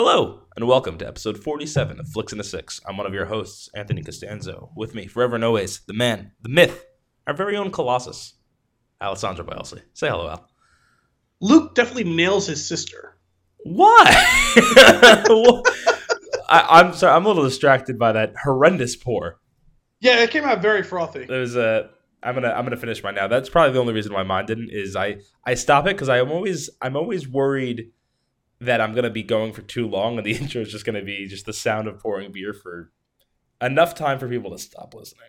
Hello, and welcome to episode 47 of Flicks in the Six. I'm one of your hosts, Anthony Costanzo. With me, forever and always, the man, the myth, our very own Colossus, Alessandro Bielsi. Say hello, Al. Luke definitely nails his sister. Why? I, am sorry, I'm a little distracted by that horrendous pour. Yeah, it came out very frothy. It There's a. Uh, I'm gonna I'm gonna finish mine now. That's probably the only reason why mine didn't is I I stop it because I'm always I'm always worried that I'm gonna be going for too long and the intro is just gonna be just the sound of pouring beer for enough time for people to stop listening.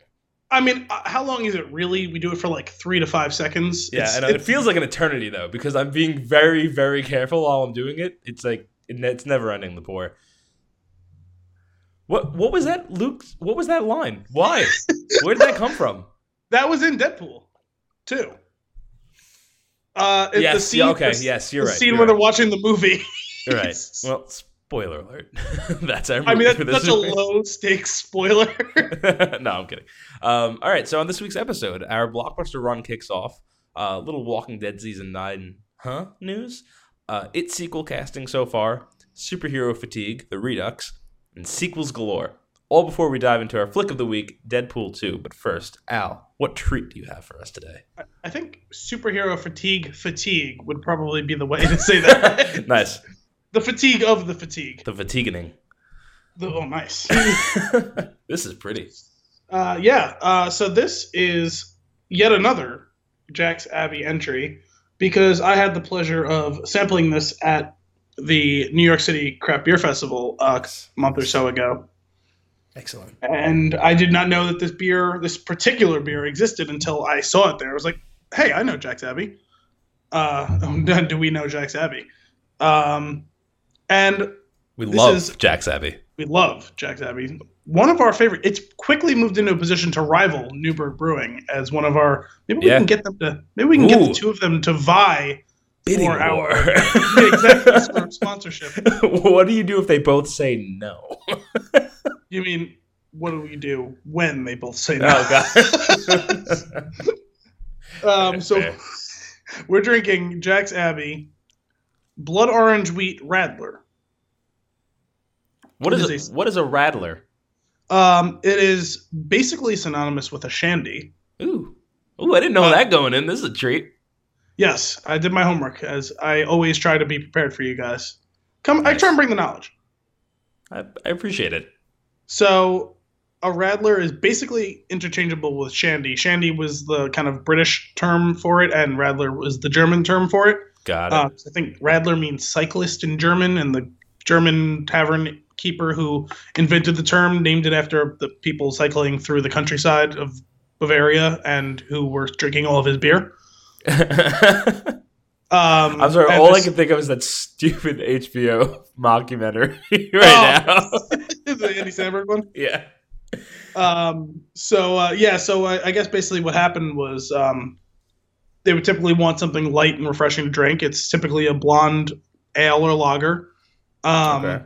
I mean, uh, how long is it really? We do it for like three to five seconds. Yeah, It's- and it feels like an eternity though because I'm being very very careful while I'm doing it. It's like it's never ending the pour. What what was that, Luke? What was that line? Why? Where did that come from? that was in Deadpool, too. Uh, yes. the scene, yeah, okay. the, yes, you're the right. scene where right. they're watching the movie. You're right. Well, spoiler alert. that's our. I mean, that's such a low stakes spoiler. no, I'm kidding. Um, all right, so on this week's episode, our blockbuster run kicks off. Uh, little Walking Dead season nine, huh? News. Uh, its sequel casting so far, superhero fatigue, the Redux, and sequels galore. All before we dive into our flick of the week, Deadpool 2. But first, Al, what treat do you have for us today? I think superhero fatigue fatigue would probably be the way to say that. nice. the fatigue of the fatigue. The fatiguing. The, oh, nice. this is pretty. Uh, yeah. Uh, so this is yet another Jack's Abbey entry because I had the pleasure of sampling this at the New York City Craft Beer Festival uh, a month or so ago, Excellent. and I did not know that this beer, this particular beer, existed until I saw it there. I was like, "Hey, I know Jack's Abbey." Uh, do we know Jack's Abbey? Um, and We This love is- Jack's Abbey. we love Jack's Abbey. One of our favorite. It's quickly moved into a position to rival Newburgh Brewing as one of our. Maybe we Yeah. can get them to. Maybe we can get the two of them to vie Bidding for our war. yeah, exactly sponsorship. what do you do if they both say no? You mean what do we do when they both say Oh no? god. um, so we're drinking Jack's Abbey, blood orange wheat Radler. what is is a- what is a radler? Um, it is basically synonymous with a shandy. Ooh. Ooh, I didn't know Uh, that going in. This is a treat. Yes, I did my homework as I always try to be prepared for you guys. Come, I try and bring the knowledge. I, I appreciate it. So, a radler is basically interchangeable with shandy. Shandy was the kind of British term for it, and radler was the German term for it. Got it. Uh, I think radler means cyclist in German, and the German tavern keeper who invented the term named it after the people cycling through the countryside of Bavaria and who were drinking all of his beer. Um, I'm sorry. All I can think of is that stupid HBO mockumentary right now. the Andy Samberg one. yeah. Um, so uh, yeah, so I, I guess basically what happened was um, they would typically want something light and refreshing to drink. It's typically a blonde ale or lager. Um, okay.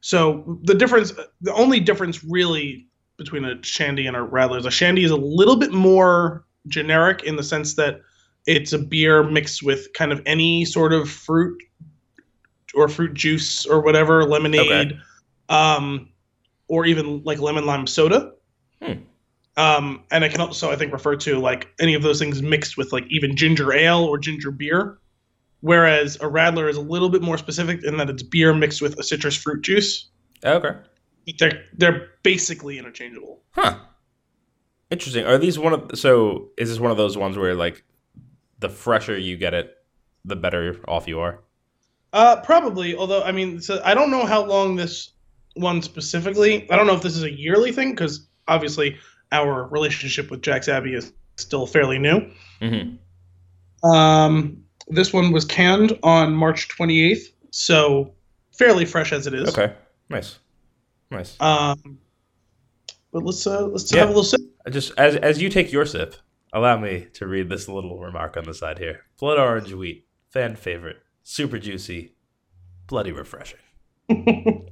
So the difference, the only difference really between a shandy and a radler is a shandy is a little bit more generic in the sense that it's a beer mixed with kind of any sort of fruit or fruit juice or whatever, lemonade, um, or even like lemon lime soda. Hmm. Um, and I can also, I think, refer to like any of those things mixed with like even ginger ale or ginger beer. Whereas a radler is a little bit more specific in that it's beer mixed with a citrus fruit juice. Okay. They're they're basically interchangeable. Huh. Interesting. Are these one of so is this one of those ones where like the fresher you get it, the better off you are? Uh, probably. Although I mean, so I don't know how long this one specifically. I don't know if this is a yearly thing because obviously our relationship with Jack's Abbey is still fairly new. Mm-hmm. Um, this one was canned on March 28th, so fairly fresh as it is. Okay. Nice. Nice. Um, but let's uh, let's Yeah. have a little sip. Just as as you take your sip, allow me to read this little remark on the side here. Blood orange wheat, fan favorite, super juicy, bloody refreshing.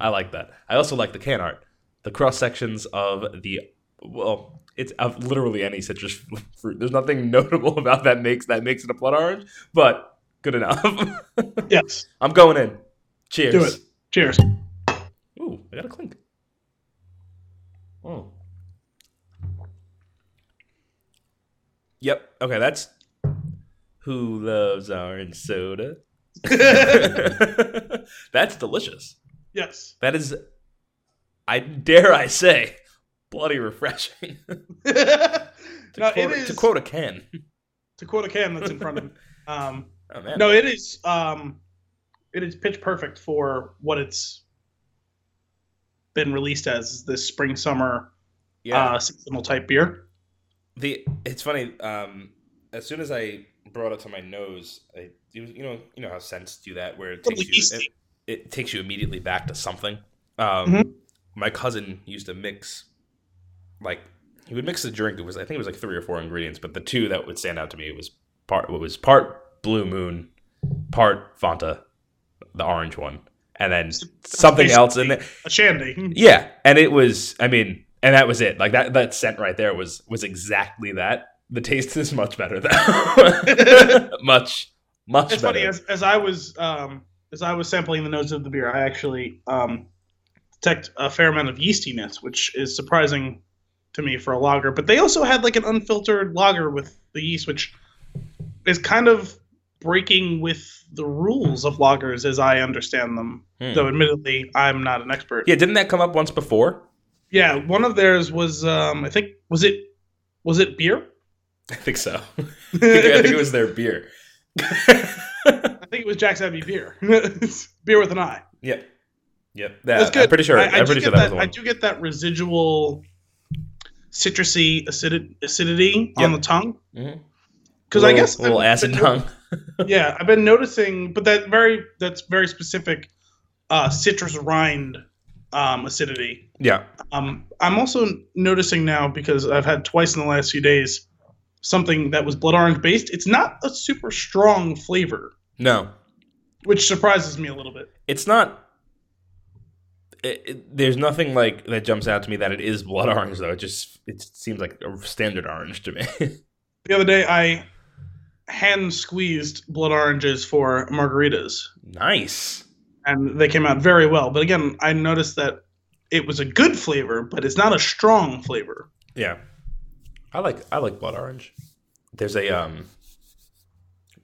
I like that. I also like the can art. The cross sections of the well, it's of literally any citrus fruit. There's nothing notable about that makes that makes it a blood orange, but good enough. yes. I'm going in. Cheers. Do it. Cheers. Ooh, I got a clink. Oh. Yep. Okay, that's who loves orange soda. that's delicious. yes. That is, I dare I say, bloody refreshing. to, no, quote, it is to quote a Ken. to quote a can that's in front of me. Um, Oh man. no, it is. Um, it is pitch perfect for what it's been released as this spring summer yeah. uh, seasonal type beer. The it's funny. Um, as soon as I brought it to my nose, I you, you know you know how scents do that, where it takes you it, it takes you immediately back to something. Um, Mhm. My cousin used to mix, like he would mix the drink. It was I think it was like three or four ingredients, but the two that would stand out to me was part it was part Blue Moon, part Fanta, the orange one, and then something else in there. A shandy. Yeah, and it was. I mean, and that was it. Like that. That scent right there was was exactly that. The taste is much better though. much, much It's better. funny as, as I was um, as I was sampling the nose of the beer, I actually um, detect a fair amount of yeastiness, which is surprising to me for a lager. But they also had like an unfiltered lager with the yeast, which is kind of breaking with the rules of lagers as I understand them. Hmm. Though, admittedly, I'm not an expert. yeah, didn't that come up once before? Yeah, one of theirs was um, I think was it was it beer? I think so. I think, I think it was their beer. I think it was Jack's Abbey beer. beer with an eye. yep. Yep. That's good. I'm pretty sure. I, I, am do pretty get sure that, was that. I do get that residual citrusy acid, acidity Yep. on the tongue Mhm. because I guess a little I've acid been- tongue. Yeah, I've been noticing, but that very that's very specific uh, citrus rind um, acidity. Yeah. Um, I'm also noticing now because I've had twice in the last few days something that was blood orange based. It's not a super strong flavor, No, which surprises me a little bit. it's not. It, it- there's nothing like that jumps out to me that it is blood orange though. It just it seems like a standard orange to me. The other day, I hand squeezed blood oranges for margaritas, nice. And they came out very well. But again, I noticed that it was a good flavor, but it's not a strong flavor. Yeah, I like I like blood orange. There's a um.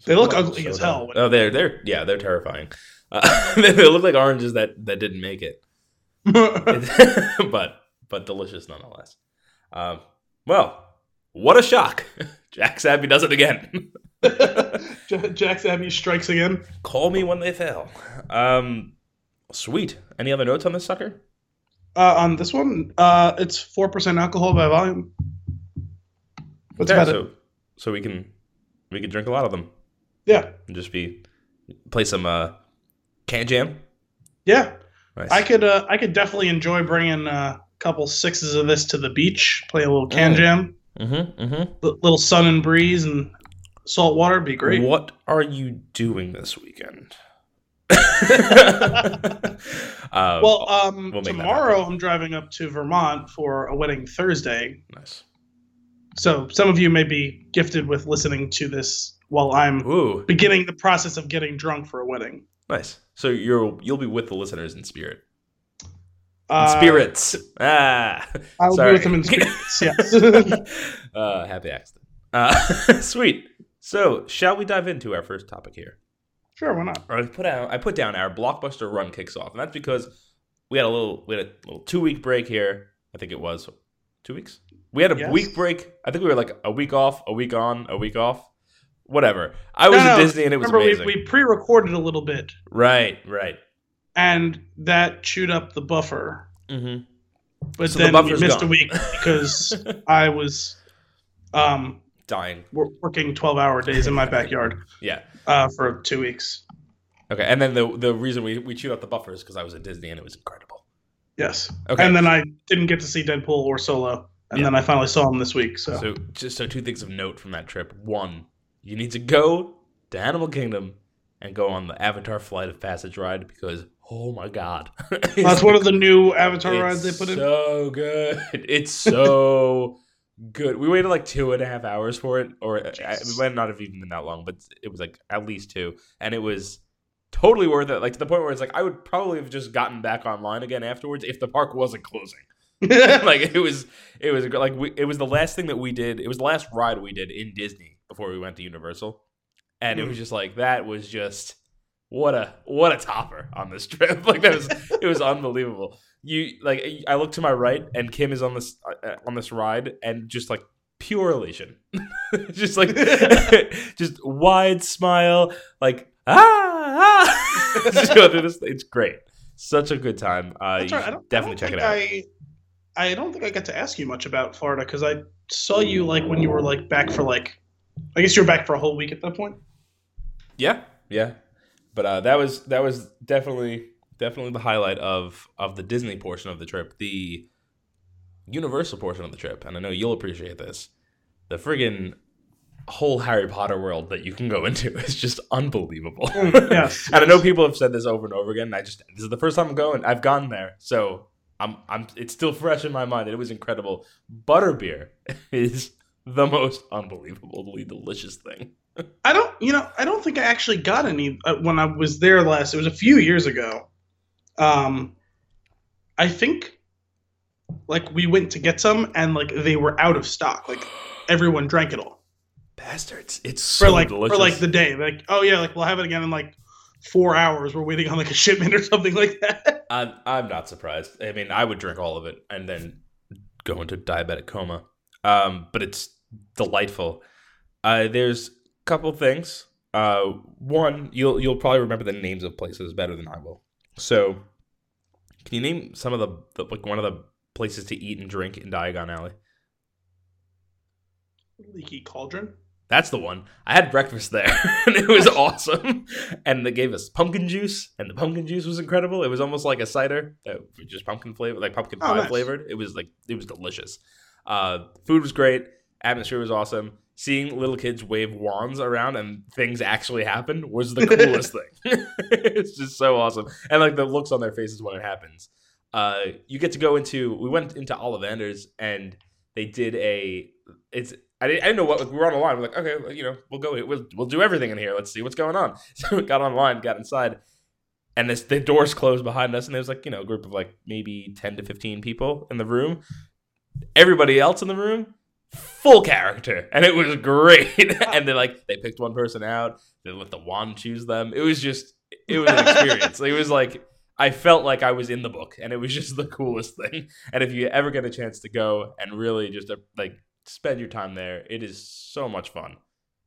They look ugly as hell. Oh, they're they're yeah they're terrifying. Uh, they look like oranges that that didn't make it, but but delicious nonetheless. Um, well, what a shock! Jack's Abbey does it again. Ja- Jack's Abbey strikes again. Call me when they fail. Um, sweet. Any other notes on this sucker? Uh, on this one, uh, it's four percent alcohol by volume. That's Okay, so it. so we can we can drink a lot of them Yeah, and just be play some uh can jam. yeah. Nice. I could, uh, I could definitely enjoy bringing uh, a couple sixes of this to the beach, play a little can Mm. jam, Mm-hmm. Mm-hmm. L- little sun and breeze, and salt water. Be great. What are you doing this weekend? uh, Well, um, we'll tomorrow I'm driving up to Vermont for a wedding Thursday. nice. So some of you may be gifted with listening to this while I'm Ooh, beginning the process of getting drunk for a wedding. nice. So you'll you'll be with the listeners in spirit. In Uh, spirits. Ah, I will Sorry. be with them in spirits. Yes. uh, happy accident. Uh, sweet. So, shall we dive into our first topic here? sure, why not? I put out I put down our blockbuster run kicks off, and that's because we had a little we had a little two week break here. I think it was two weeks. We had a Yes. week break. I think we were like a week off, a week on, a week off. Whatever. I was No, at no, Disney and it was amazing. we, we pre-recorded a little bit, right, right. and that chewed up the buffer. Mm-hmm. But So the then we missed gone. a week because I was um, Dying. wor- working 12-hour days in my backyard Yeah. uh, for two weeks. Okay. And then the the reason we, we chewed up the buffer is because I was at Disney and it was incredible. Yes. Okay. And then I didn't get to see Deadpool or Solo, and Yeah. then I finally saw him this week. So, So just so two things of note from that trip. One, you need to go to Animal Kingdom and go on the Avatar Flight of Passage ride because oh my god, that's one of the new Avatar rides they put in. So good. It's so good. We waited like two and a half hours for it, or uh, I- it might not have even been that hmm. long, but it was like at least two, and it was totally worth it. Like to the point where it's like I would probably have just gotten back online again afterwards if the park wasn't closing. like it was, it was like we, it was the last thing that we did. It was the last ride we did in Disney before we went to Universal, and it hmm. was just like that was just what a what a topper on this trip. like that was it was unbelievable. You like I look to my right and Kim is on this uh, on this ride and just like pure elation, just like just wide smile, like ah, ah. just go through this. It's great. Such a good time. Uh, right. I don't, definitely I check it out. I, I don't think I got to ask you much about Florida because I saw you like when you were like back for like, I guess you were back for a whole week at that point. Yeah, yeah. But uh, that was that was definitely definitely the highlight of of the Disney portion of the trip. The Universal portion of the trip, and I know you'll appreciate this. The friggin' whole Harry Potter world that you can go into is just unbelievable. yes, and I know people have said this over and over again. And I just this is the first time I'm going. I've gone there, so I'm I'm. It's still fresh in my mind. It was incredible. Butterbeer is the most unbelievably delicious thing. I don't, you know, I don't think I actually got any uh, when I was there last. It was a few years ago. Um, I think, like we went to get some, and like they were out of stock. Like everyone drank it all Bastards! It's so for like delicious. for like the day. Like, oh yeah, like we'll have it again in like four hours. We're waiting on like a shipment or something like that. I'm I'm not surprised. I mean, I would drink all of it and then go into diabetic coma. Um, but it's delightful. Uh, there's couple things. Uh, one, you'll you'll probably remember the names of places better than I will. So, can you name some of the, the like one of the places to eat and drink in Diagon Alley? Leaky cauldron. That's the one. I had breakfast there, and it was awesome. And they gave us pumpkin juice, and the pumpkin juice was incredible. It was almost like a cider, uh, just pumpkin flavor, like pumpkin Oh, pie nice. flavored. It was like it was delicious. Uh, food was great. Atmosphere was awesome. Seeing little kids wave wands around and things actually happen was the coolest thing. it's just so awesome, and like the looks on their faces when it happens. Uh, you get to go into. We went into Ollivanders, and they did a. It's I didn't, I didn't know what like, we were on the line. We're like, okay, well, you know, we'll go. We'll we'll do everything in here. Let's see what's going on. So we got online, got inside, and this the doors closed behind us, and there was like you know a group of like maybe ten to fifteen people in the room. Everybody else in the room, full character, and it was great. and they like they picked one person out. They let the wand choose them. It was just it was an experience. it was like. I felt like I was in the book, and it was just the coolest thing. And if you ever get a chance to go and really just uh, like spend your time there. It is so much fun.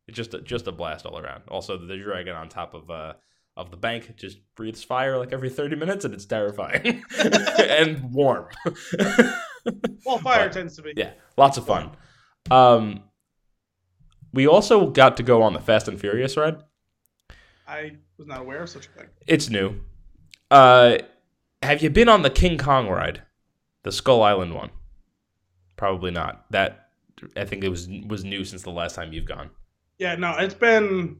It's just a, just a blast all around. Also, the dragon on top of uh of the bank just breathes fire like every thirty minutes, and it's terrifying and warm. Well, fire But- tends to be. yeah, lots of fun. Um, we also got to go on the Fast and Furious ride. I was not aware of such a thing. It's new. Uh, have you been on the King Kong ride, the Skull Island one? Probably not. That I think it was was new since the last time you've gone. Yeah, no, it's been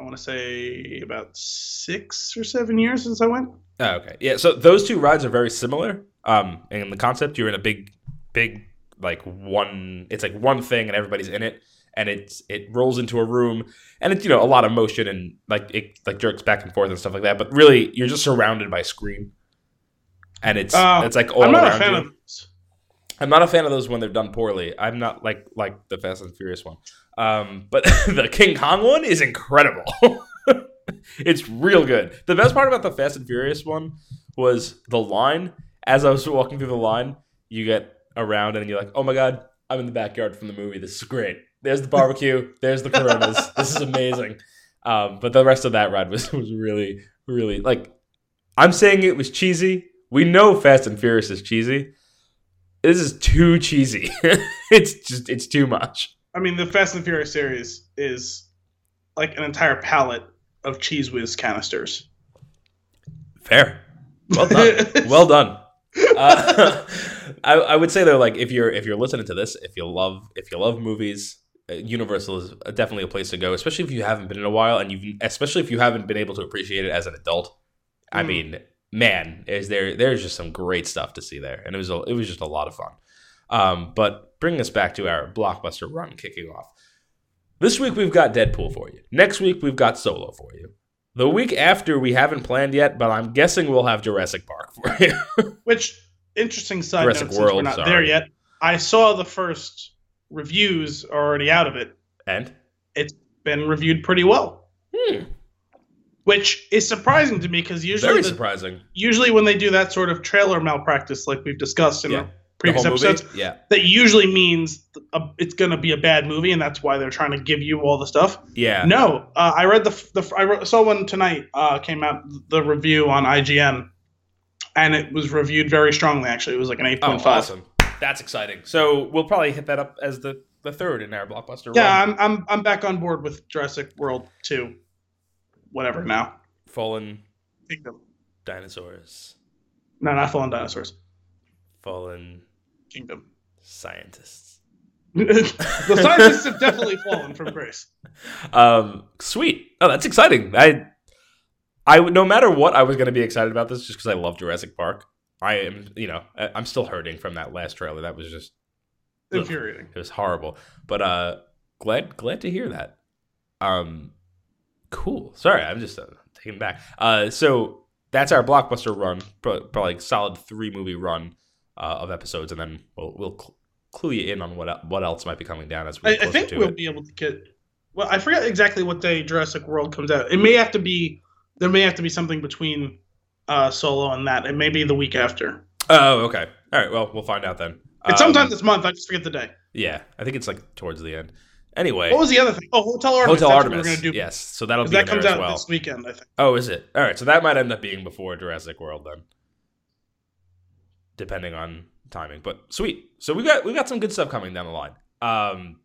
I want to say about six or seven years since I went. Oh, okay. Yeah. So those two rides are very similar. Um, in the concept, you're in a big, big like one. It's like one thing, and everybody's in it, and it's it rolls into a room, and it's you know a lot of motion and like it like jerks back and forth and stuff like that. But really, you're just surrounded by screen, and it's Uh, it's like all I'm not a around fan you. of those. I'm not a fan of those when they're done poorly. I'm not like like the Fast and Furious one. Um, but the King Kong one is incredible. it's real good. The best part about the Fast and Furious one was the line. As I was walking through the line, you get around and you're like, "Oh my god, I'm in the backyard from the movie. This is great. There's the barbecue. There's the Coronas. This is amazing." Um, but the rest of that ride was was really really like. I'm saying it was cheesy. We know Fast and Furious is cheesy this is too cheesy. it's just it's too much. I mean, the Fast and Furious series is like an entire palette of Cheez Whiz canisters. Fair. Well done. well done. Uh, I, I would say though, like if you're if you're listening to this, if you love if you love movies, uh, Universal is definitely a place to go, especially if you haven't been in a while, and you especially if you haven't been able to appreciate it as an adult. I Mm. mean, man, is there there's just some great stuff to see there, and it was a, it was just a lot of fun. Um, but bringing us back to our blockbuster run kicking off. This week we've got Deadpool for you. Next week we've got Solo for you. The week after, we haven't planned yet, but I'm guessing we'll have Jurassic Park for you. Which interesting side Jurassic note, since we're not sorry. there yet. I saw the first reviews already out of it. and it's Been reviewed pretty well, hmm, which is surprising to me because usually very the- surprising. usually when they do that sort of trailer malpractice, like we've discussed in Yeah. previous whole movie? episodes, Yeah, that usually means a, it's going to be a bad movie, and that's why they're trying to give you all the stuff. yeah. No, uh, I read the the I saw one tonight. Uh, came out the review on IGN, and it was reviewed very strongly. Actually, it was like an eight Oh, point five. awesome. That's exciting. So we'll probably hit that up as the, the third in our blockbuster. Yeah, run. I'm I'm I'm back on board with Jurassic World two, whatever now. fallen Kingdom. dinosaurs, No, not Fallen Dinosaurs. fallen Kingdom. scientists. the scientists have definitely fallen from grace. Um, sweet. Oh, that's exciting. I, I would- no matter what, I was going to be excited about this just because I love Jurassic Park. I am, you know, I, I'm still hurting from that last trailer. That was just Ugh. Infuriating. it was horrible. But uh, glad glad to hear that. Um, cool. Sorry, I'm just uh, taken back. Uh, so that's our blockbuster run, probably like solid three movie run uh, of episodes, and then we'll we'll cl- clue you in on what what else might be coming down as we I, I think we'll it. be able to get. Well, I forget exactly what day Jurassic World comes out. It may have to be. There may have to be something between uh, Solo and that. It may be the week after. Oh, okay. All right. Well, we'll find out then. It's Um, sometime this month. I just forget the day. Yeah, I think it's like towards the end. Anyway, What was the other thing? Oh, Hotel Artemis. Hotel Artemis. We're gonna do. Yes, so that'll be that comes out well. this weekend. I think. Oh, is it? All right, so that might end up being before Jurassic World then, depending on timing. But sweet. So we got we got some good stuff coming down the line. Um,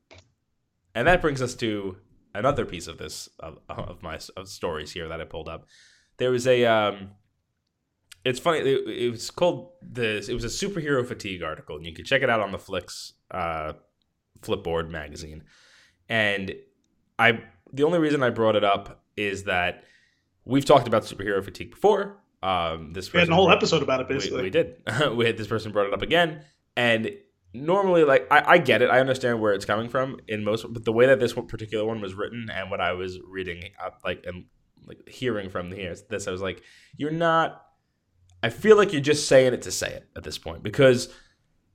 and that brings us to another piece of this of, of my of stories here that I pulled up. There was a um, it's funny. It, it was called this. It was a superhero fatigue article, and you can check it out on the Flicks uh, Flipboard magazine. And I, the only reason I brought it up is that we've talked about superhero fatigue before. Um, this We had a whole brought- episode about it, we, basically. we did. we had this person brought it up again, and normally, like I, I get it, I understand where it's coming from in most, but the way that this one particular one was written and what I was reading, like and like hearing from here, this I was like, you're not. I feel like you're just saying it to say it at this point because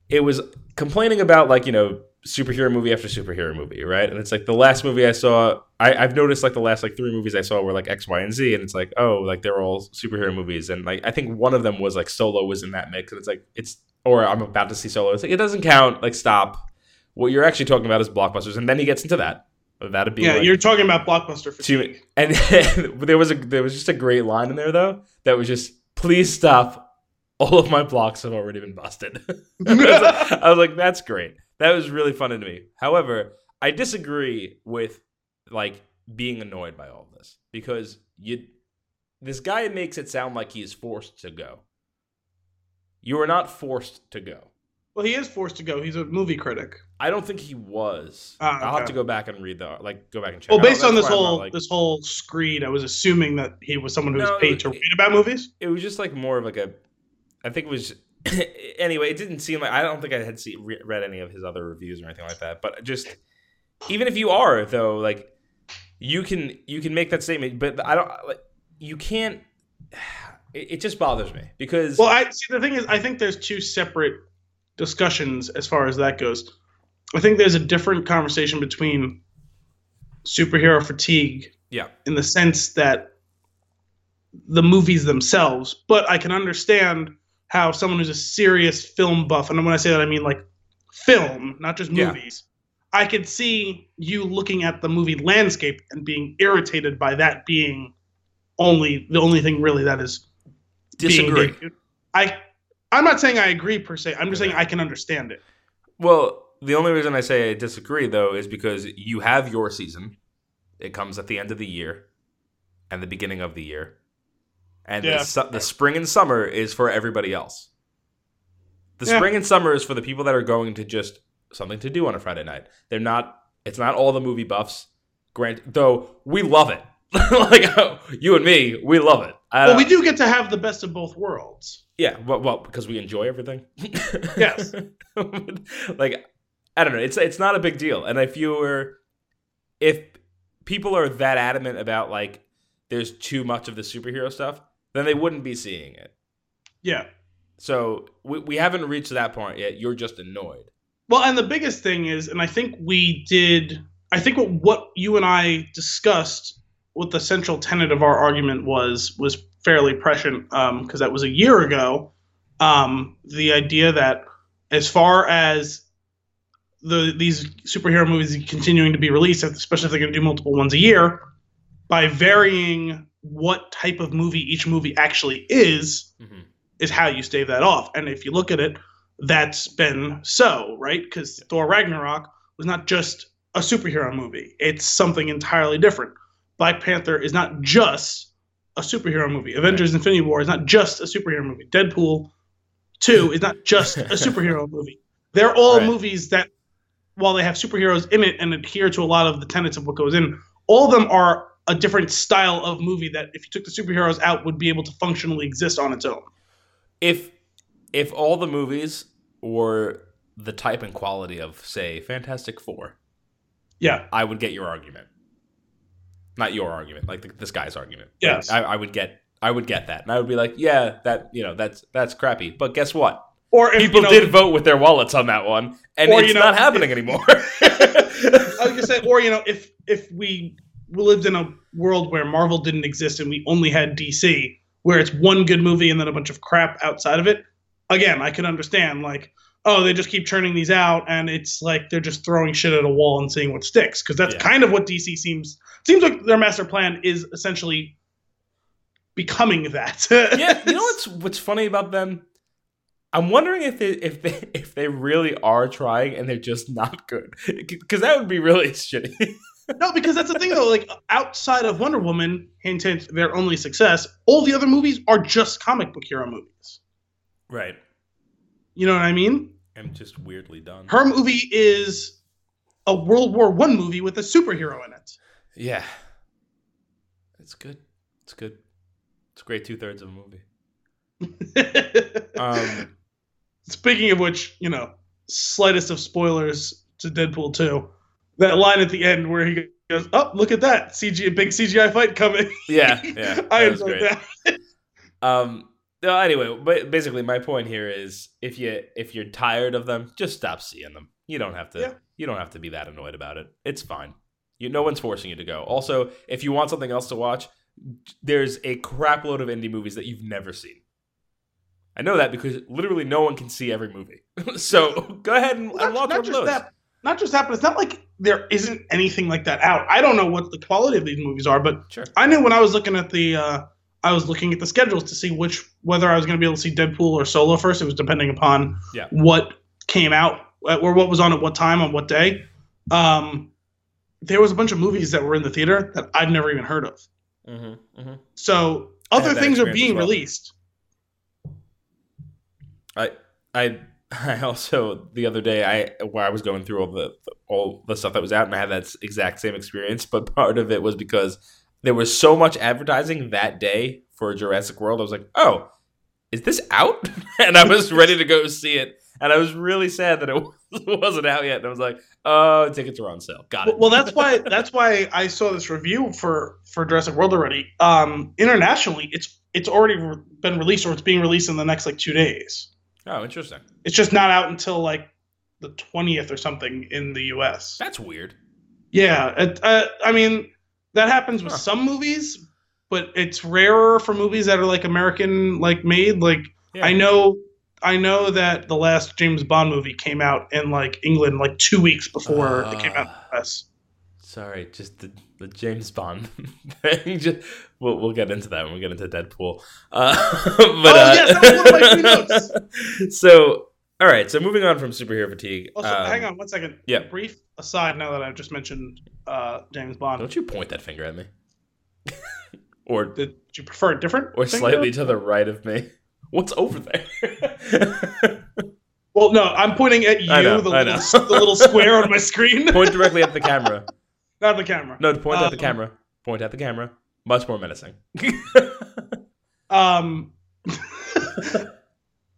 it was complaining about like you know superhero movie after superhero movie, right? And it's like the last movie I saw, I, I've noticed like the last like three movies I saw were like X, Y, and Z, and it's like oh, like they're all superhero movies, and like I think one of them was like Solo was in that mix, and it's like it's or I'm about to see Solo. It's like it doesn't count. Like stop. What you're actually talking about is blockbusters, and then he gets into that. That'd be yeah, like, you're talking about blockbuster Two- fatigue. and there was a there was just a great line in there though that was just please stop. All of my blocks have already been busted. I, was like, I was like, that's great. That was really funny to me. However, I disagree with like being annoyed by all of this because you this guy makes it sound like he is forced to go. You are not forced to go. Well, he is forced to go. He's a movie critic. I don't think he was. Ah, I'll have to go back and read the like go back and check. Well, based on this I'm not, whole like- this whole screed, I was assuming that he was someone who No, was paid to it- read about movies. it was just like more of like a i think it was anyway it didn't seem like i don't think i had see, re- read any of his other reviews or anything like that but just even if you are though like you can you can make that statement but i don't like you can't it, it just bothers me because Well, I see. The thing is, I think there's two separate discussions as far as that goes. I think there's a different conversation between superhero fatigue, Yeah. in the sense that the movies themselves. But I can understand how someone who's a serious film buff, and when I say that, I mean like film, not just Yeah. movies. I could see you looking at the movie landscape and being irritated by that being only the only thing really that is disagree. I I'm not saying I agree per se. I'm just saying I can understand it. well the only reason i say i disagree though is because you have your season it comes at the end of the year and the beginning of the year and Yeah. the, su- the spring and summer is for everybody else the Yeah. spring and summer is for the people that are going to just something to do on a friday night they're not it's not all the movie buffs grant though we love it like you and me we love it I Well, we do get to have the best of both worlds. yeah, well, well, because we enjoy everything. Yes. like I don't know, it's it's not a big deal. And if you were if people are that adamant about like there's too much of the superhero stuff, then they wouldn't be seeing it. Yeah. So we, we haven't reached that point yet. You're just annoyed. Well, and the biggest thing is, and I think we did, I think what, what you and I discussed, what the central tenet of our argument was, was fairly prescient because um, that was a year ago. Um, the idea that as far as the these superhero movies continuing to be released, especially if they're going to do multiple ones a year, by varying what type of movie each movie actually is, mm-hmm. is how you stave that off. And if you look at it, that's been so, right? Because. Thor Ragnarok was not just a superhero movie, it's something entirely different. Black Panther is not just a superhero movie. Avengers. Infinity War is not just a superhero movie. Deadpool 2 is not just a superhero movie. They're all right. movies that, while they have superheroes in it and adhere to a lot of the tenets of what goes in, all of them are a different style of movie that, if you took the superheroes out, would be able to functionally exist on its own. If if all the movies were the type and quality of, say, Fantastic Four, yeah, I would get your argument. Not your argument, like the, this guy's argument. Yes, I, I would get, I would get that, and I would be like, yeah, that you know, that's that's crappy. But guess what? Or if, people you know, did vote with their wallets on that one, and or, it's you know, not happening if, anymore. I was gonna say, or you know, if if we lived in a world where Marvel didn't exist and we only had DC, where it's one good movie and then a bunch of crap outside of it, again, I could understand like, oh, they just keep churning these out and it's like they're just throwing shit at a wall and seeing what sticks because that's yeah. kind of what DC seems seems like their master plan is essentially becoming that. yeah, you know what's what's funny about them? I'm wondering if they if they if they really are trying and they're just not good because that would be really shitty. no, because that's the thing though. Like outside of Wonder Woman, hint hint, their only success, all the other movies are just comic book hero movies. Right. You know what I mean? I'm just weirdly done. Her movie is a World War One movie with a superhero in it. Yeah. It's good. It's good. It's a great two thirds of a movie. um, Speaking of which, you know, slightest of spoilers to Deadpool 2. That line at the end where he goes, "Oh, look at that CG, big CGI fight coming." Yeah, yeah, I enjoyed that. um, no, anyway, but basically, my point here is if you if you're tired of them, just stop seeing them. You don't have to. Yeah. You don't have to be that annoyed about it. It's fine. You, no one's forcing you to go. Also, if you want something else to watch, there's a crap load of indie movies that you've never seen. I know that because literally no one can see every movie. so go ahead and, not, and watch not just that, not just that, but it's not like there isn't anything like that out. I don't know what the quality of these movies are, but sure. I knew when I was looking at the uh, I was looking at the schedules to see which whether I was going to be able to see Deadpool or Solo first. It was depending upon yeah. what came out uh, or what was on at what time on what day. Um, there was a bunch of movies that were in the theater that I'd never even heard of. Mm-hmm, mm-hmm. So other things are being well. released. I I I also the other day I where I was going through all the all the stuff that was out and I had that exact same experience, but part of it was because there was so much advertising that day for Jurassic World. I was like, "Oh, is this out?" and I was ready to go see it, and I was really sad that it wasn't out yet. And I was like, "Oh, tickets are on sale. Got it." Well, that's why that's why I saw this review for for Jurassic World already. Um, internationally, it's it's already been released or it's being released in the next like two days. Oh, interesting. It's just not out until like the twentieth or something in the U.S. That's weird. Yeah, it, uh, I mean that happens with huh. some movies, but it's rarer for movies that are like American like made. Like yeah. I know, I know that the last James Bond movie came out in like England like two weeks before uh, it came out in the US. Sorry, just the, the James Bond thing. Just, we'll we'll get into that when we get into Deadpool. Uh, but, oh uh, yes, that was one of my notes. so all right, so moving on from superhero fatigue. Also, um, hang on one second. Yeah. Brief aside. Now that I've just mentioned uh, James Bond, don't you point that finger at me? or did you prefer a different? Or slightly to the right of me. What's over there? well, no, I'm pointing at you, know, the, little, the little square on my screen. Point directly at the camera. Not the camera. No, point um, at the um, camera. Point at the camera. Much more menacing. um,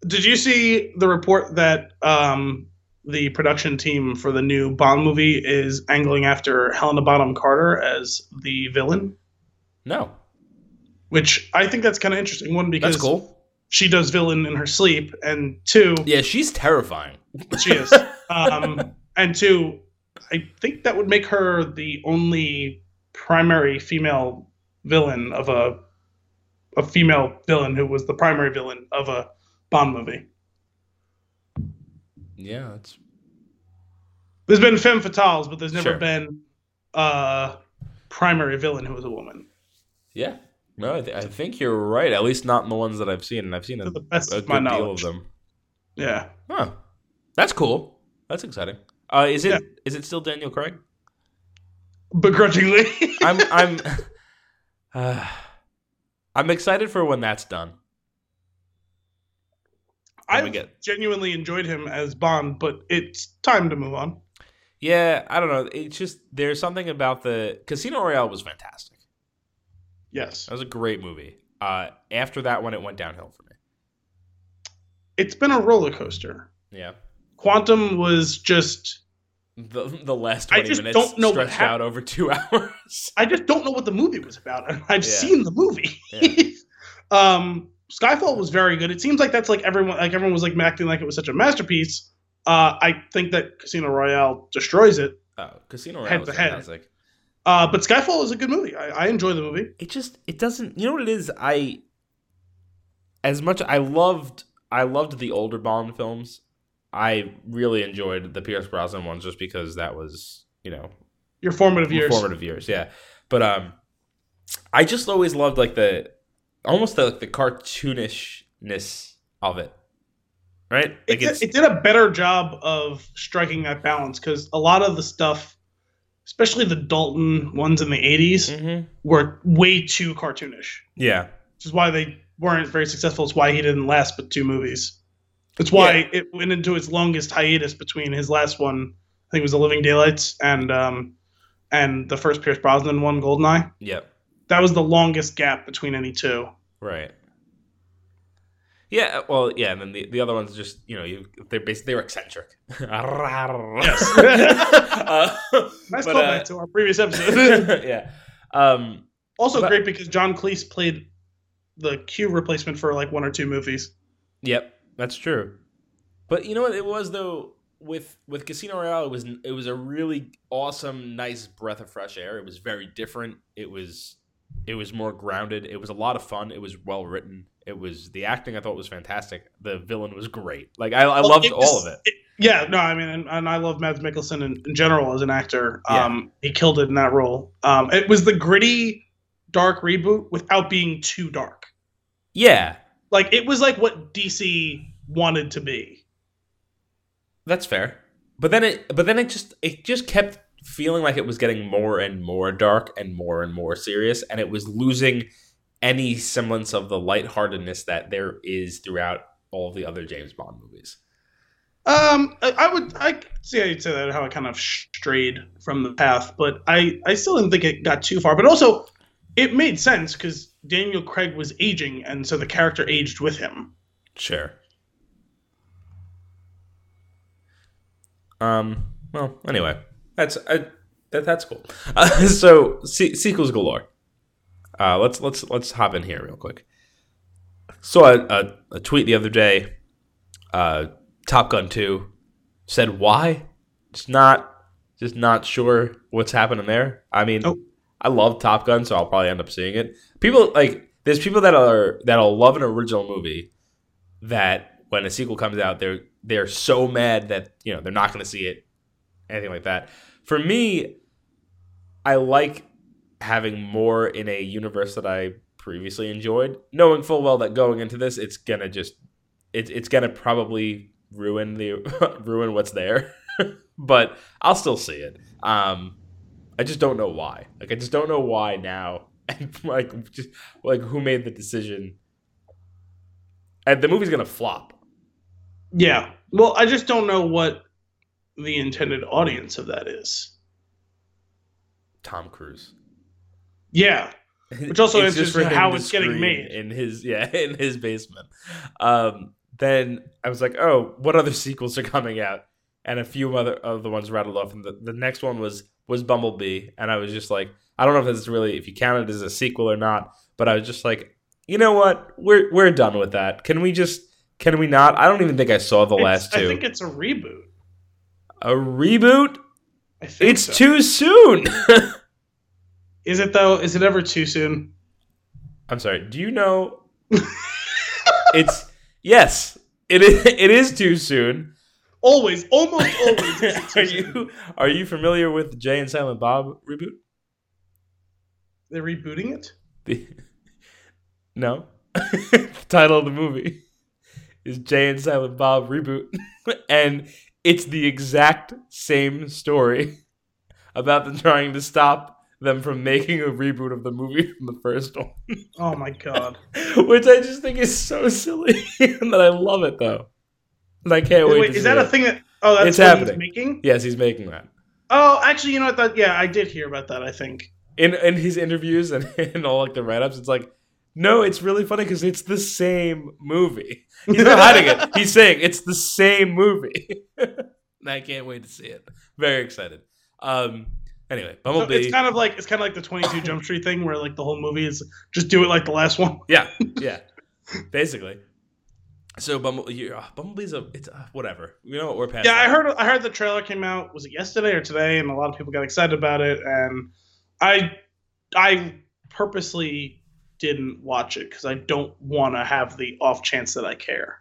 did you see the report that um, the production team for the new Bond movie is angling after Helena Bonham Carter as the villain? No. which I think that's kind of interesting. One because That's cool. she does villain in her sleep, and two, Yeah, she's terrifying. she is. um, and two, I think that would make her the only primary female villain of a a female villain who was the primary villain of a Bond movie. Yeah, it's. There's been femme fatales, but there's never Sure. been a primary villain who was a woman. yeah. No, I, th- I think you're right. At least not in the ones that I've seen, and I've seen a, the best a good deal of them. Yeah. Huh. That's cool. That's exciting. Uh, is it is Yeah. it still Daniel Craig? Begrudgingly. I'm I'm uh, I'm excited for when that's done. I've get genuinely enjoyed him as Bond, but it's time to move on. yeah, I don't know. It's just there's something about the Casino Royale was fantastic. Yes. That was a great movie. Uh, after that one, it went downhill for me. It's been a roller coaster. Yeah, Quantum was just the the last I twenty just minutes don't know what stretched out over two hours. I just don't know what the movie was about. I've Yeah. seen the movie. Yeah. um, Skyfall was very good. It seems like that's like everyone like everyone was like acting like it was such a masterpiece. Uh, I think that Casino Royale destroys it. Oh, Casino Head Royale was to head. fantastic. Uh, but Skyfall is a good movie. I, I enjoy the movie. it just it doesn't you know what it is i as much i loved i loved the older bond films i really enjoyed the pierce brosnan ones just because that was you know Your formative years. formative years yeah but um i just always loved like the almost the the cartoonishness of it right It, like did, it did a better job of striking that balance because a lot of the stuff, especially the Dalton ones in the '80s, Mhm. were way too cartoonish. yeah which is why they weren't very successful. It's why he didn't last but two movies. It's why Yeah. it went into its longest hiatus between his last one, I think it was The Living Daylights, and um, and the first Pierce Brosnan one, Goldeneye. yep That was the longest gap between any two. Right. Yeah, well, yeah, and then the, the other ones just you know you they're basically they're eccentric. yes. uh, Nice but, callback uh, to our previous episode. yeah. Um, also but- great because John Cleese played the Q replacement for like one or two movies. yep, that's true. But you know what it was though with with Casino Royale, it was it was a really awesome, nice breath of fresh air. It was very different. It was it was more grounded. It was a lot of fun. It was well written. It was the acting I thought was fantastic. The villain was great. Like I, I Well, loved was- all of it. Yeah, no, I mean, and, and I love Mads Mikkelsen in, in general as an actor. Yeah. Um, he killed it in that role. Um, it was the gritty, dark reboot without being too dark. Yeah, Like it was like what DC wanted to be. That's fair. But then it but then it just it just kept feeling like it was getting more and more dark and more and more serious and it was losing any semblance of the lightheartedness that there is throughout all the other James Bond movies. Um, I, I would, I see how you'd say that how it kind of strayed from the path, but I, I still didn't think it got too far. But also, it made sense because Daniel Craig was aging, and so the character aged with him. Sure. Um. Well, anyway, that's I, that, that's cool. Uh, so se- sequels galore. Uh, let's let's let's hop in here real quick. Saw a, a, a tweet the other day. Uh, Top Gun Two said why? Just not just not sure what's happening there. I mean, Nope. I love Top Gun, so I'll probably end up seeing it. People like there's people that are that'll love an original movie that when a sequel comes out, they're they're so mad that you know they're not going to see it, anything like that. For me, I like having more in a universe that I previously enjoyed, knowing full well that going into this, it's gonna just it's gonna probably ruin the ruin what's there, but I'll still see it. Um, I just don't know why. Like I just don't know why now, and like just like who made the decision. And the movie's gonna flop. Yeah. Well, I just don't know what the intended audience of that is. Tom Cruise. Yeah. Which also It's answers just how it's getting made. in his yeah in his basement. Um, then I was like, oh, what other sequels are coming out? and a few other of the ones rattled off, and the, the next one was was Bumblebee, and I was just like, I don't know if this is really if you count it as a sequel or not, but I was just like, you know what, we're we're done with that. Can we just can we not? I don't even think I saw the It's- last two. I think it's a reboot. A reboot? I think It's so. too soon. Is it though? Is it ever too soon? I'm sorry. Do you know? it's yes. It is. It is too soon. Always, almost always. is it are soon. you are you familiar with the Jay and Silent Bob reboot? They're rebooting it. The, no. the title of the movie is Jay and Silent Bob reboot, and it's the exact same story about them trying to stop them from making a reboot of the movie from the first one. Oh my god. which I just think is so silly, and that I love it though, and I can't wait. Wait, is that it. a thing that? Oh, that's It's happening. he's making. Yes, he's making that Oh, actually, you know what? That yeah, I did hear about that. I think. in in his interviews and in all like the write ups. It's like, no, it's really funny because it's the same movie. He's not hiding it. He's saying it's the same movie. I can't wait to see it. Very excited. Um. Anyway, So Bumblebee. it's kind of like it's kind of like the Twenty Two Jump Street thing, where like the whole movie is just do it like the last one. Yeah, yeah, basically. So Bumblebee, you- uh, Bumblebee's a it's uh, whatever. You know what? We're past. Yeah, I heard I heard the trailer came out. Was it yesterday or today? And a lot of people got excited about it. And I I purposely didn't watch it because I don't want to have the off chance that I care.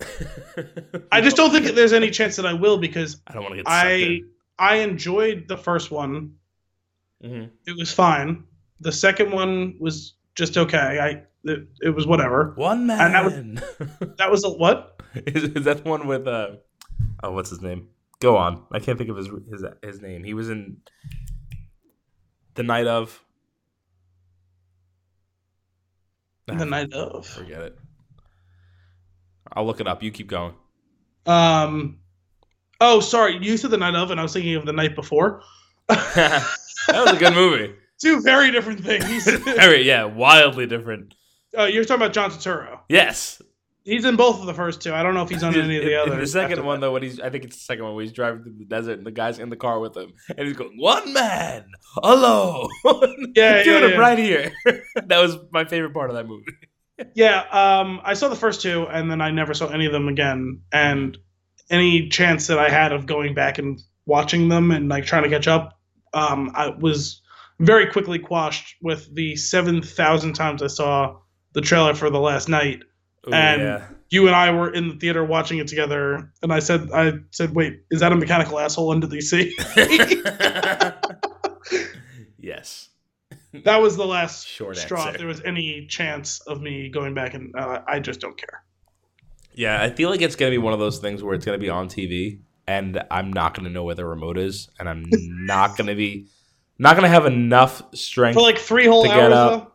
I just don't think there's any chance that I will because I don't want to get. I in. I enjoyed the first one. Mhm. It was fine. The second one was just okay. I it, it was whatever. One man. And that was- That was a what? is, is that the one with uh? Oh, what's his name? Go on. I can't think of his his his name. He was in the night of. The night of. Forget it. I'll look it up. You keep going. Um. Oh, sorry. You said the night of, and I was thinking of the night before. that was a good movie. Two very different things. Very, yeah, wildly different. oh, you're talking about John Turturro. Yes. He's in both of the first two. I don't know if he's on any of the others. The second one, that. though, when he's I think it's the second one where he's driving through the desert and the guy's in the car with him, and he's going one man alone, Yeah, doing yeah, yeah. right here. that was my favorite part of that movie. Yeah, um, I saw the first two, and then I never saw any of them again. And any chance that I had of going back and watching them and like trying to catch up, um, I was very quickly quashed with the seven thousand times I saw the trailer for the Last Knight. Ooh, And- yeah. You and I were in the theater watching it together, and I said, "I said, wait, is that a mechanical asshole under the sea?" yes. that was the last Short straw. answer. If there was any chance of me going back, and uh, I just don't care. Yeah, I feel like it's gonna be one of those things where it's gonna be on TV, and I'm not gonna know where the remote is, and I'm not gonna be, not gonna have enough strength For like three whole To get hours, up. though.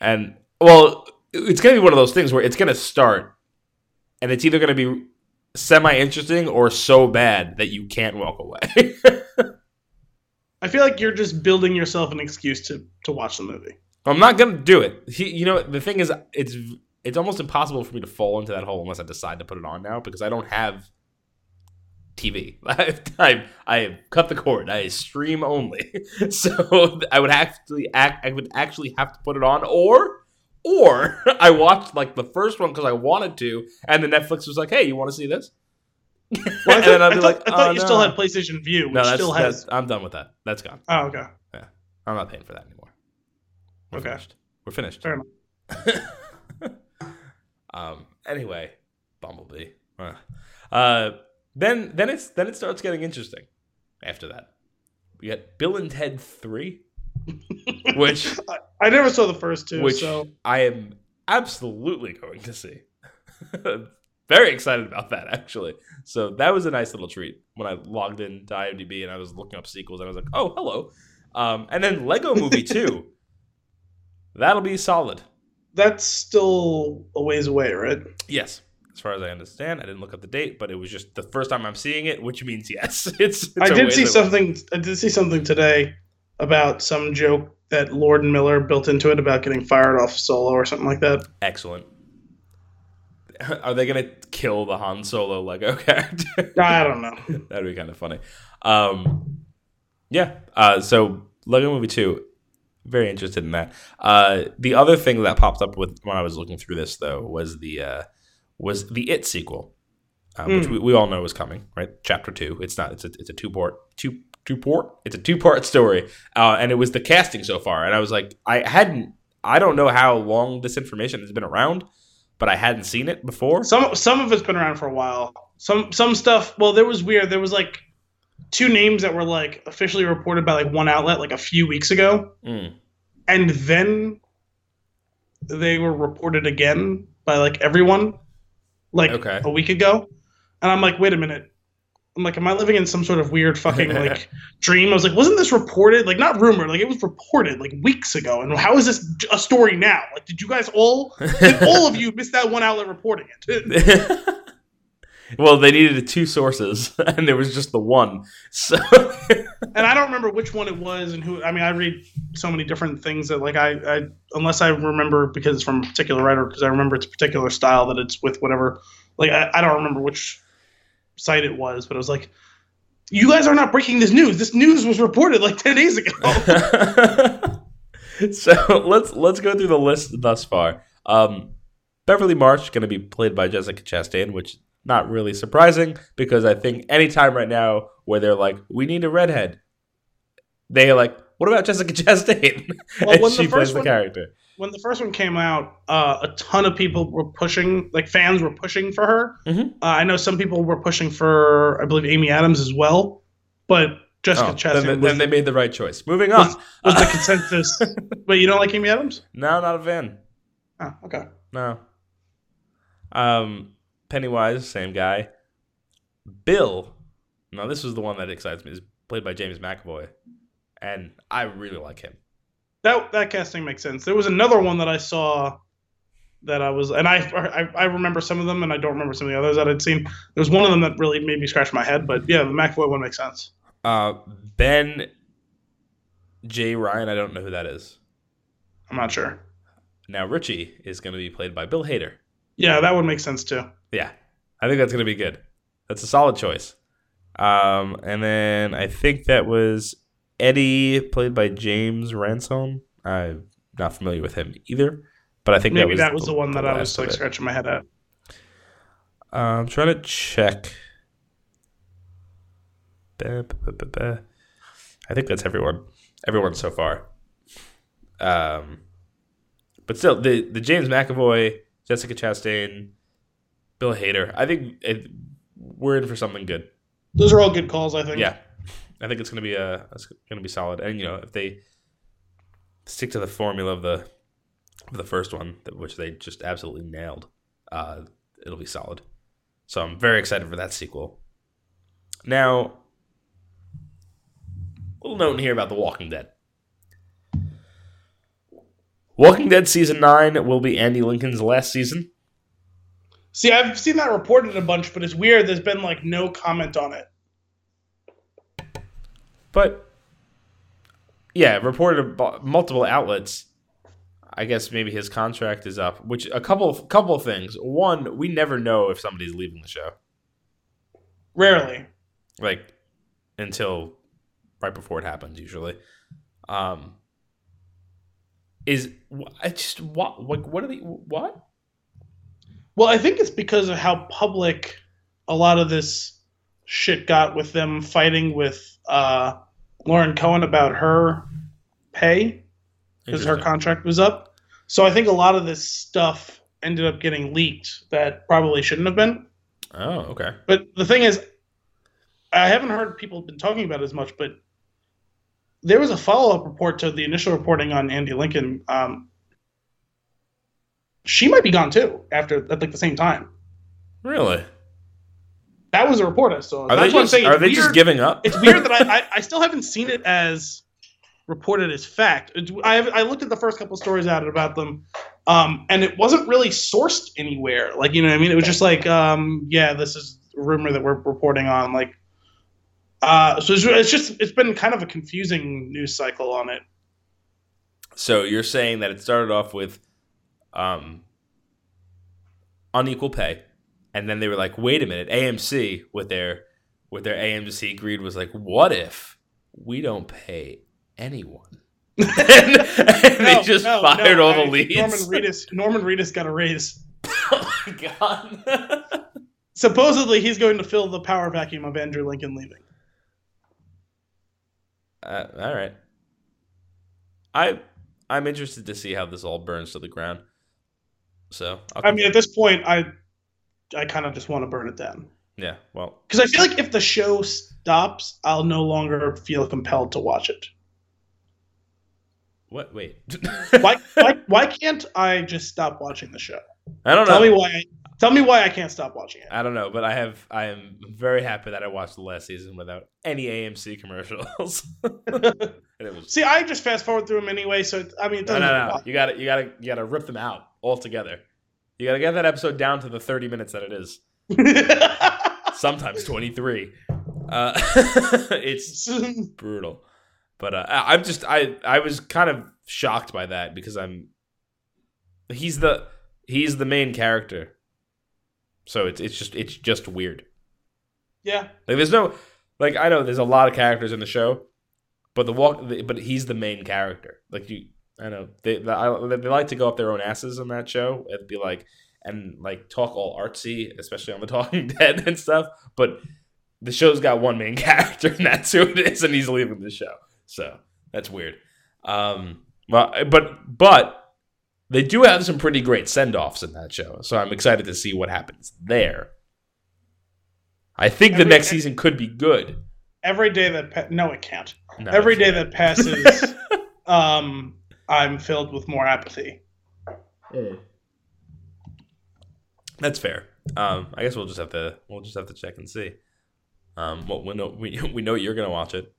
And well, it's gonna be one of those things where it's gonna start, and it's either gonna be semi interesting or so bad that you can't walk away. I feel like you're just building yourself an excuse to to watch the movie. I'm not gonna do it. He, you know, the thing is, it's it's almost impossible for me to fall into that hole unless I decide to put it on now because I don't have TV. I I cut the cord. I stream only, so I would actually act. I would actually have to put it on, or or I watched like the first one because I wanted to, and then Netflix was like, "Hey, you want to see this?" Well, I and thought, then I'd I be thought- like, I thought "Oh, you still had PlayStation Vue, which No, that's, still has. that's I'm done with that. That's gone. Oh, okay. Yeah, I'm not paying for that anymore. We're Okay. finished. We're finished. Fair enough. um. Anyway, Bumblebee. Uh, Uh, then then it's then it starts getting interesting. After that, we got Bill and Ted Three, which I never saw the first two, which so I am absolutely going to see. Very excited about that actually. So that was a nice little treat when I logged in to IMDb and I was looking up sequels and I was like, oh hello. Um, and then Lego Movie Two. That'll be solid. that's still a ways away, right? Yes, as far as I understand, I didn't look up the date, but it was just the first time I'm seeing it, which means yes. It's. it's I did see something. I did see something today about some joke that Lord and Miller built into it about getting fired off Solo or something like that. Excellent. Are they gonna kill the Han Solo Lego character? I don't know. That'd be kind of funny. Um, yeah. Uh, so Lego Movie Two, very interested in that. Uh, the other thing that popped up with when I was looking through this though was the uh, was the It sequel, uh, which Mm. we, we all know is coming, right? Chapter two. It's not. It's a it's a two part two two port. It's a two part story, uh, and it was the casting so far, and I was like, I hadn't. I don't know how long this information has been around, but I hadn't seen it before. Some some of it's been around for a while. Some some stuff. Well, there was weird. There was like two names that were like officially reported by like one outlet like a few weeks ago, Mm. and then they were reported again by like everyone like Okay. a week ago. And I'm like, wait a minute. I'm like, am I living in some sort of weird fucking like dream? I was like, wasn't this reported? Like, not rumored. Like, it was reported like weeks ago. And how is this a story now? Like, did you guys all, did all of you miss that one outlet reporting it? well, they needed two sources, and there was just the one. So, and I don't remember which one it was and who. I mean, I read so many different things that like I, I unless I remember because it's from a particular writer because I remember it's a particular style that it's with whatever. Like I, I don't remember which site it was, but it was like, you guys are not breaking this news. This news was reported like ten days ago. so let's let's go through the list thus far. Um, Beverly Marsh going to be played by Jessica Chastain, which not really surprising because I think anytime right now where they're like, we need a redhead, they're like, what about Jessica Chastain? Well, and she plays first the character. When the first one came out, uh, a ton of people were pushing, like fans were pushing for her. Mhm. Uh, I know some people were pushing for, I believe, Amy Adams as well, but Jessica Oh, Chastain then, was, then they made the right choice. Moving on. was, was the consensus. but you don't like Amy Adams? no, not a fan. Oh, okay. No. Um, Pennywise, same guy. Bill. Now this is the one that excites me. Is played by James McAvoy, and I really like him. That that casting makes sense. There was another one that I saw that I was, and I, I I remember some of them, and I don't remember some of the others that I'd seen. There was one of them that really made me scratch my head, but yeah, the McAvoy one makes sense. Uh, Ben Jay Ryan. I don't know who that is. I'm not sure. Now Richie is going to be played by Bill Hader. Yeah, that would make sense too. Yeah, I think that's going to be good. That's a solid choice. Um, and then I think that was Eddie, played by James Ransone. I'm not familiar with him either, but I think Maybe that was the, one that I was like scratching my head at. Uh, I'm trying to check. I think that's everyone. Everyone so far. Um, but still, the the James McAvoy, Jessica Chastain, Bill Hader. I think it, we're in for something good. Those are all good calls, I think. Yeah, I think it's gonna be a it's gonna be solid. And you know, if they stick to the formula of the of the first one, which they just absolutely nailed, uh, it'll be solid. So I'm very excited for that sequel. Now, little note in here about The Walking Dead. Walking Dead season nine will be Andy Lincoln's last season. See, I've seen that reported a bunch, but it's weird. There's been like no comment on it. But yeah, reported multiple outlets. I guess maybe his contract is up. Which a couple of, couple of things. One, we never know if somebody's leaving the show, Rarely. like until right before it happens. Usually, um, is I just what like what are they what? Well, I think it's because of how public a lot of this shit got with them fighting with uh, Lauren Cohan about her pay because her contract was up. So I think a lot of this stuff ended up getting leaked that probably shouldn't have been. Oh, okay. But the thing is, I haven't heard people been talking about it as much, but there was a follow up report to the initial reporting on Andy Lincoln. Um, she might be gone too after at like the same time. Really? That was a report I saw. Are That's they what I'm just saying. are It's they just giving up? it's weird that I, I, I still haven't seen it as reported as fact. I have, I looked at the first couple stories out about them, um, and it wasn't really sourced anywhere. Like you know what I mean? It was just like, um, yeah, this is a rumor that we're reporting on. Like, uh, so it's, it's just it's been kind of a confusing news cycle on it. So you're saying that it started off with, um, unequal pay, and then they were like, "Wait a minute." AMC with their with their AMC greed was like, "What if we don't pay anyone?" and, and they just no, fired no, all I- the leads. Norman Reedus. Norman Reedus got a raise. oh my god. Supposedly, he's going to fill the power vacuum of Andrew Lincoln leaving. uh, all right. I I'm interested to see how this all burns to the ground. So I'll I mean, at this point, I I kind of just want to burn it down yeah. Well, because I feel like if the show stops, I'll no longer feel compelled to watch it. what? Wait. Why why, why can't I just stop watching the show? I don't know. Tell me why. I, tell me why I can't stop watching it. I don't know, but I have I am very happy that I watched the last season without any AMC commercials. was See, I just fast forward through them anyway, so I mean, it no, doesn't. no, really no. You got to you got to you got to rip them out altogether. You got to get that episode down to the 30 minutes that it is. Sometimes 23. Uh, it's brutal. But uh, I'm just I I was kind of shocked by that because I'm he's the he's the main character. So it's it's just it's just weird. yeah, Like there's no like I know there's a lot of characters in the show, but the walk but he's the main character. Like you I know they they, they like to go up their own asses on that show and be like and like talk all artsy, especially on the Talking Dead and stuff. But the show's got one main character, and that's who it is, and he's leaving the show. So that's weird. Um, well, but but they do have some pretty great send offs in that show, so I'm excited to see what happens there. I think the next season could be good. every day that pa- no, it can't. No, every it's day not. that passes, um, I'm filled with more apathy. That's fair. Um, I guess we'll just have to we'll just have to check and see. Um, well, we know we, we know you're gonna watch it.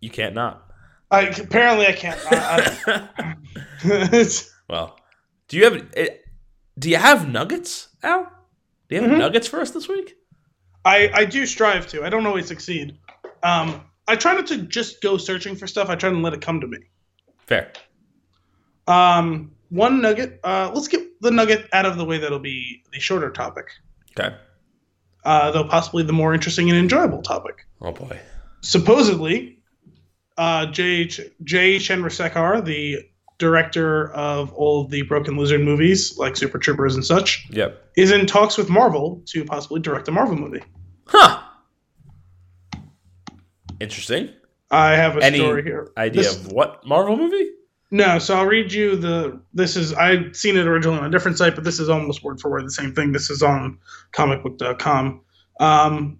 You can't not. I apparently I can't. I, I, well, do you have eh, do you have nuggets, Al? Do you have Mhm. nuggets for us this week? I I do strive to. I don't always succeed. Um, I try not to just go searching for stuff. I try to let it come to me. Fair. Um, one nugget. Uh, let's get the nugget out of the way. That'll be the shorter topic, Okay. uh, though possibly the more interesting and enjoyable topic. Oh boy. supposedly, uh, Jay Jay Chandrasekhar, the director of all of the Broken Lizard movies, like Super Troopers and such, Yep. is in talks with Marvel to possibly direct a Marvel movie. Huh. Interesting. I have a Any story here. Idea This- of what Marvel movie? No, so I'll read you the. This is I'd seen it originally on a different site, but this is almost word for word the same thing. This is on comicbook.com. Um,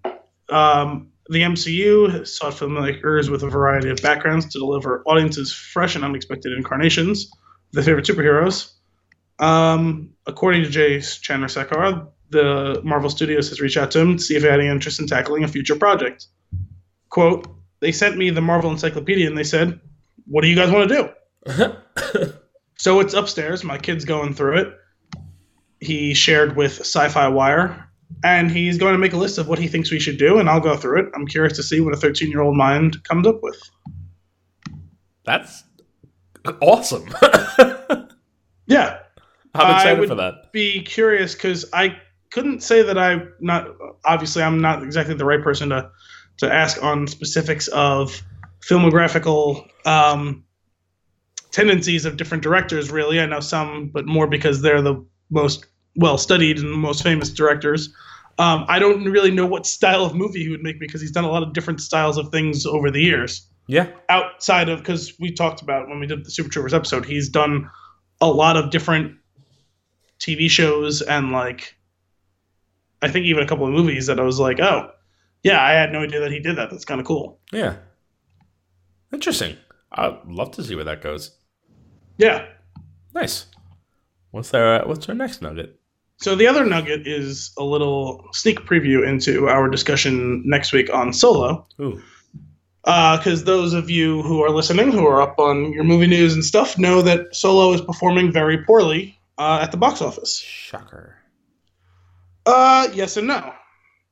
um, the MCU sought filmmakers with a variety of backgrounds to deliver audiences fresh and unexpected incarnations of their favorite superheroes. Um, according to Jay Chandrasekhar, the Marvel Studios has reached out to him to see if he had any interest in tackling a future project. Quote, they sent me the Marvel Encyclopedia and they said, What do you guys want to do? So it's upstairs. My kid's going through it. He shared with Sci Fi Wire, and he's going to make a list of what he thinks we should do, and I'll go through it. I'm curious to see what a 13 year old mind comes up with. That's awesome. Yeah, I'm I excited would- for that. be curious because I couldn't say that I'm not. Obviously, I'm not exactly the right person to to ask on specifics of filmographical um, tendencies of different directors. Really, I know some, but more because they're the most well studied and the most famous directors. Um, I don't really know what style of movie he would make because he's done a lot of different styles of things over the years Yeah. outside of because we talked about when we did the Super Troopers episode, he's done a lot of different TV shows and like I think even a couple of movies that I was like, oh, yeah, I had no idea that he did that. That's kind of cool. Yeah. Interesting. I'd love to see where that goes. Yeah. Nice. What's our What's our next nugget? So the other nugget is a little sneak preview into our discussion next week on Solo. Ooh. Because those of you who are listening, who are up on your movie news and stuff, know that Solo is performing very poorly uh, at the box office. Shocker. Uh, yes and no.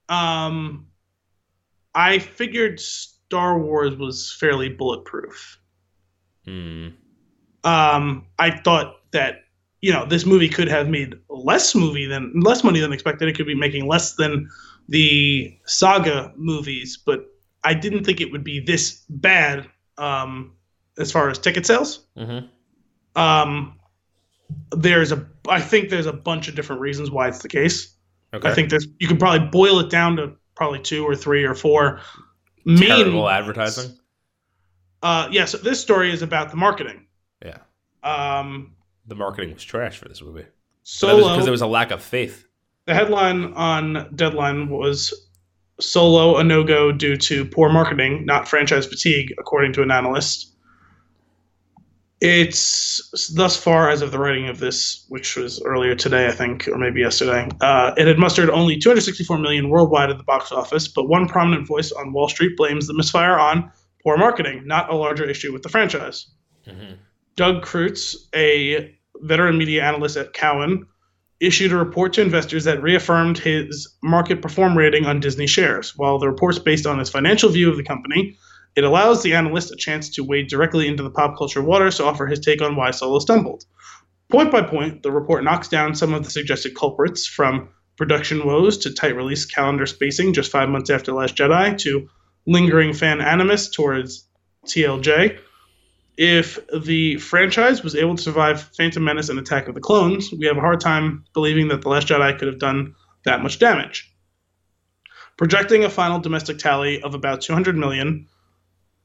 Um, I figured Star Wars was fairly bulletproof. Hmm. Um, I thought that you know this movie could have made less movie than less money than expected. It could be making less than the saga movies, but I didn't think it would be this bad um, as far as ticket sales. Mm-hmm. Um, there's a I think there's a bunch of different reasons why it's the case. Okay. I think there's you could probably boil it down to probably two or three or four main terrible advertising. Uh, yeah, so this story is about the marketing. Um, the marketing was trash for this movie. Solo. because there was a lack of faith. the headline on Deadline was Solo a no go due to poor marketing, not franchise fatigue, according to an analyst. It's thus far, as of the writing of this, which was earlier today, I think, or maybe yesterday, uh, it had mustered only 264 million worldwide at the box office, but one prominent voice on Wall Street blames the misfire on poor marketing, not a larger issue with the franchise. Mm-hmm. Doug Creutz, a veteran media analyst at Cowen, issued a report to investors that reaffirmed his market perform rating on Disney shares. While the report's based on his financial view of the company, it allows the analyst a chance to wade directly into the pop culture waters to offer his take on why Solo stumbled. Point by point, the report knocks down some of the suggested culprits from production woes to tight release calendar spacing just five months after Last Jedi to lingering fan animus towards TLJ. If the franchise was able to survive Phantom Menace and Attack of the Clones, we have a hard time believing that The Last Jedi could have done that much damage. Projecting a final domestic tally of about 200 million,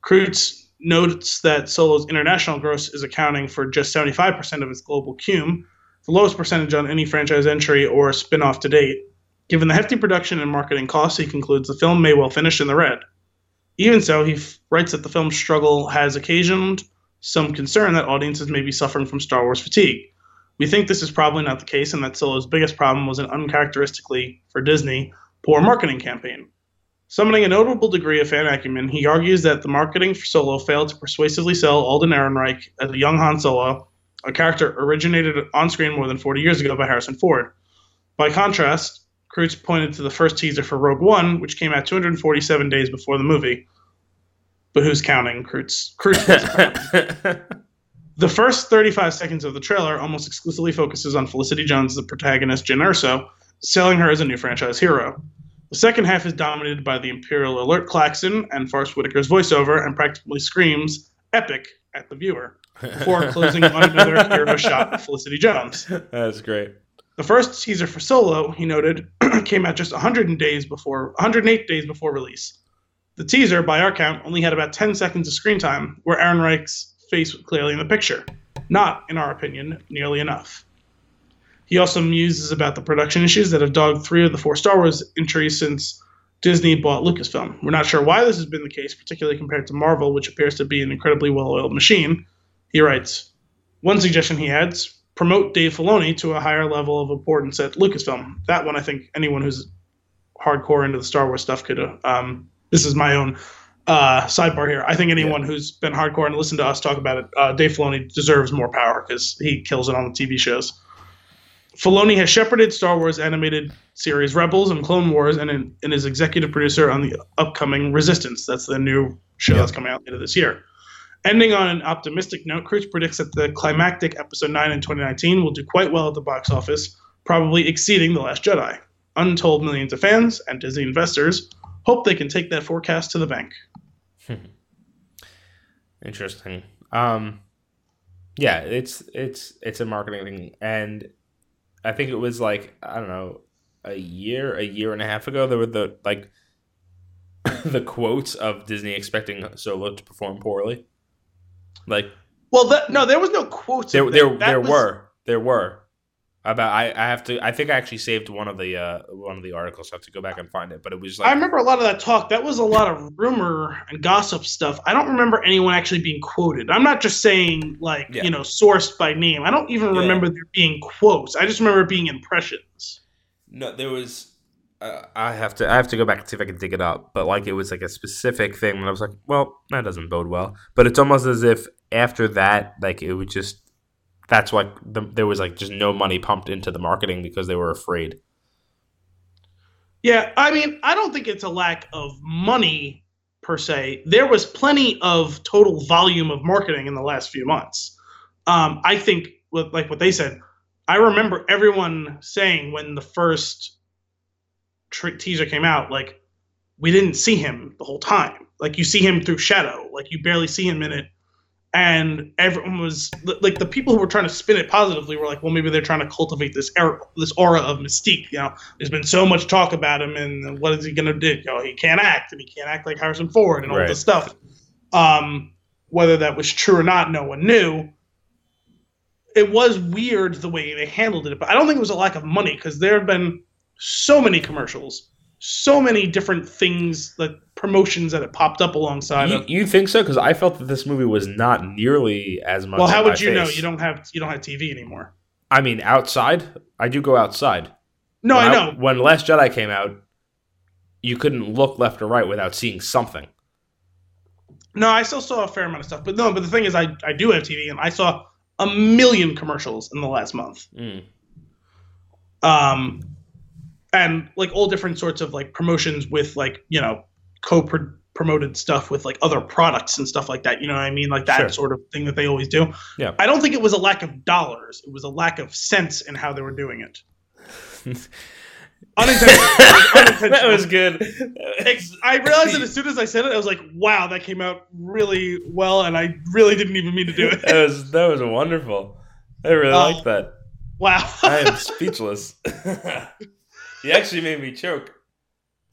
Creutz notes that Solo's international gross is accounting for just 75% of its global cume, the lowest percentage on any franchise entry or spin off to date. Given the hefty production and marketing costs, he concludes the film may well finish in the red. Even so, he f- writes that the film's struggle has occasioned some concern that audiences may be suffering from Star Wars fatigue. We think this is probably not the case, and that Solo's biggest problem was an uncharacteristically, for Disney, poor marketing campaign. Summoning a notable degree of fan acumen, he argues that the marketing for Solo failed to persuasively sell Alden Ehrenreich as a young Han Solo, a character originated on screen more than 40 years ago by Harrison Ford. By contrast, Creutz pointed to the first teaser for Rogue One, which came out 247 days before the movie. But who's counting? Creutz. Creutz the first 35 seconds of the trailer almost exclusively focuses on Felicity Jones, the protagonist, Jyn Erso, selling her as a new franchise hero. The second half is dominated by the Imperial Alert klaxon and Forest Whitaker's voiceover and practically screams epic at the viewer before closing on another hero shot of Felicity Jones. That's great. The first teaser for Solo, he noted, came out just 100 days before 108 days before release. The teaser, by our count, only had about 10 seconds of screen time, where Ehrenreich's face was clearly in the picture. Not, in our opinion, nearly enough. He also muses about the production issues that have dogged three of the four Star Wars entries since Disney bought Lucasfilm. We're not sure why this has been the case, particularly compared to Marvel, which appears to be an incredibly well oiled machine. He writes One suggestion he adds promote Dave Filoni to a higher level of importance at Lucasfilm. That one, I think anyone who's hardcore into the Star Wars stuff could. Um, this is my own uh, sidebar here. I think anyone who's been hardcore and listened to us talk about it, uh, Dave Filoni deserves more power because he kills it on the TV shows. Filoni has shepherded Star Wars animated series Rebels and Clone Wars, and, in, and is executive producer on the upcoming Resistance. That's the new show that's coming out later this year. Ending on an optimistic note, Cruz predicts that the climactic Episode 9 in 2019 will do quite well at the box office, probably exceeding The Last Jedi. Untold millions of fans and Disney investors hope they can take that forecast to the bank. Interesting. Um, yeah, it's it's it's a marketing thing, and I think it was like I don't know a year, a year and a half ago. There were the like the quotes of Disney expecting Solo to perform poorly. Like Well, that, no, there was no quotes. there there. That there was- were there were about I I have to I think I actually saved one of the uh one of the articles. I have to go back and find it, but it was like I remember a lot of that talk. That was a lot of rumor and gossip stuff. I don't remember anyone actually being quoted. I'm not just saying like Yeah. you know sourced by name. I don't even Yeah. remember there being quotes. I just remember being impressions. No, there was. Uh, I have to. I have to go back and see if I can dig it up. But like, it was like a specific thing, and I was like, "Well, that doesn't bode well." But it's almost as if after that, like, it would just. That's why the, there was like just no money pumped into the marketing because they were afraid. Yeah, I mean, I don't think it's a lack of money per se. There was plenty of total volume of marketing in the last few months. Um, I think, like what they said, I remember everyone saying when the first teaser came out, like we didn't see him the whole time. Like you see him through shadow, like you barely see him in it. And everyone was like the people who were trying to spin it positively were like, well, maybe they're trying to cultivate this aura, this aura of mystique. You know, there's been so much talk about him, and what is he gonna do? You know, he can't act, and he can't act like Harrison Ford, and all Right. this stuff. Um, whether that was true or not, no one knew it was weird the way they handled it, but I don't think it was a lack of money because there have been so many commercials, so many different things, like promotions that have popped up alongside You, of. you think so? Because I felt that this movie was not nearly as much. Well, how would you know? You don't have you don't have TV anymore. I mean, outside. I do go outside. No, When I know. when Last Jedi came out, you couldn't look left or right without seeing something. No, I still saw a fair amount of stuff, but no. But the thing is, I I do have TV, and I saw a million commercials in the last month. Mm. um and like all different sorts of like promotions with like you know co-promoted stuff with like other products and stuff like that you know what i mean like that Sure. sort of thing that they always do Yeah. i don't think it was a lack of dollars it was a lack of sense in how they were doing it unintentional unintentional that was good. I realized that as soon as I said it, I was like, "Wow, that came out really well," and I really didn't even mean to do it. that was that was wonderful. I really Uh, like that. Wow. I am speechless. you actually made me choke.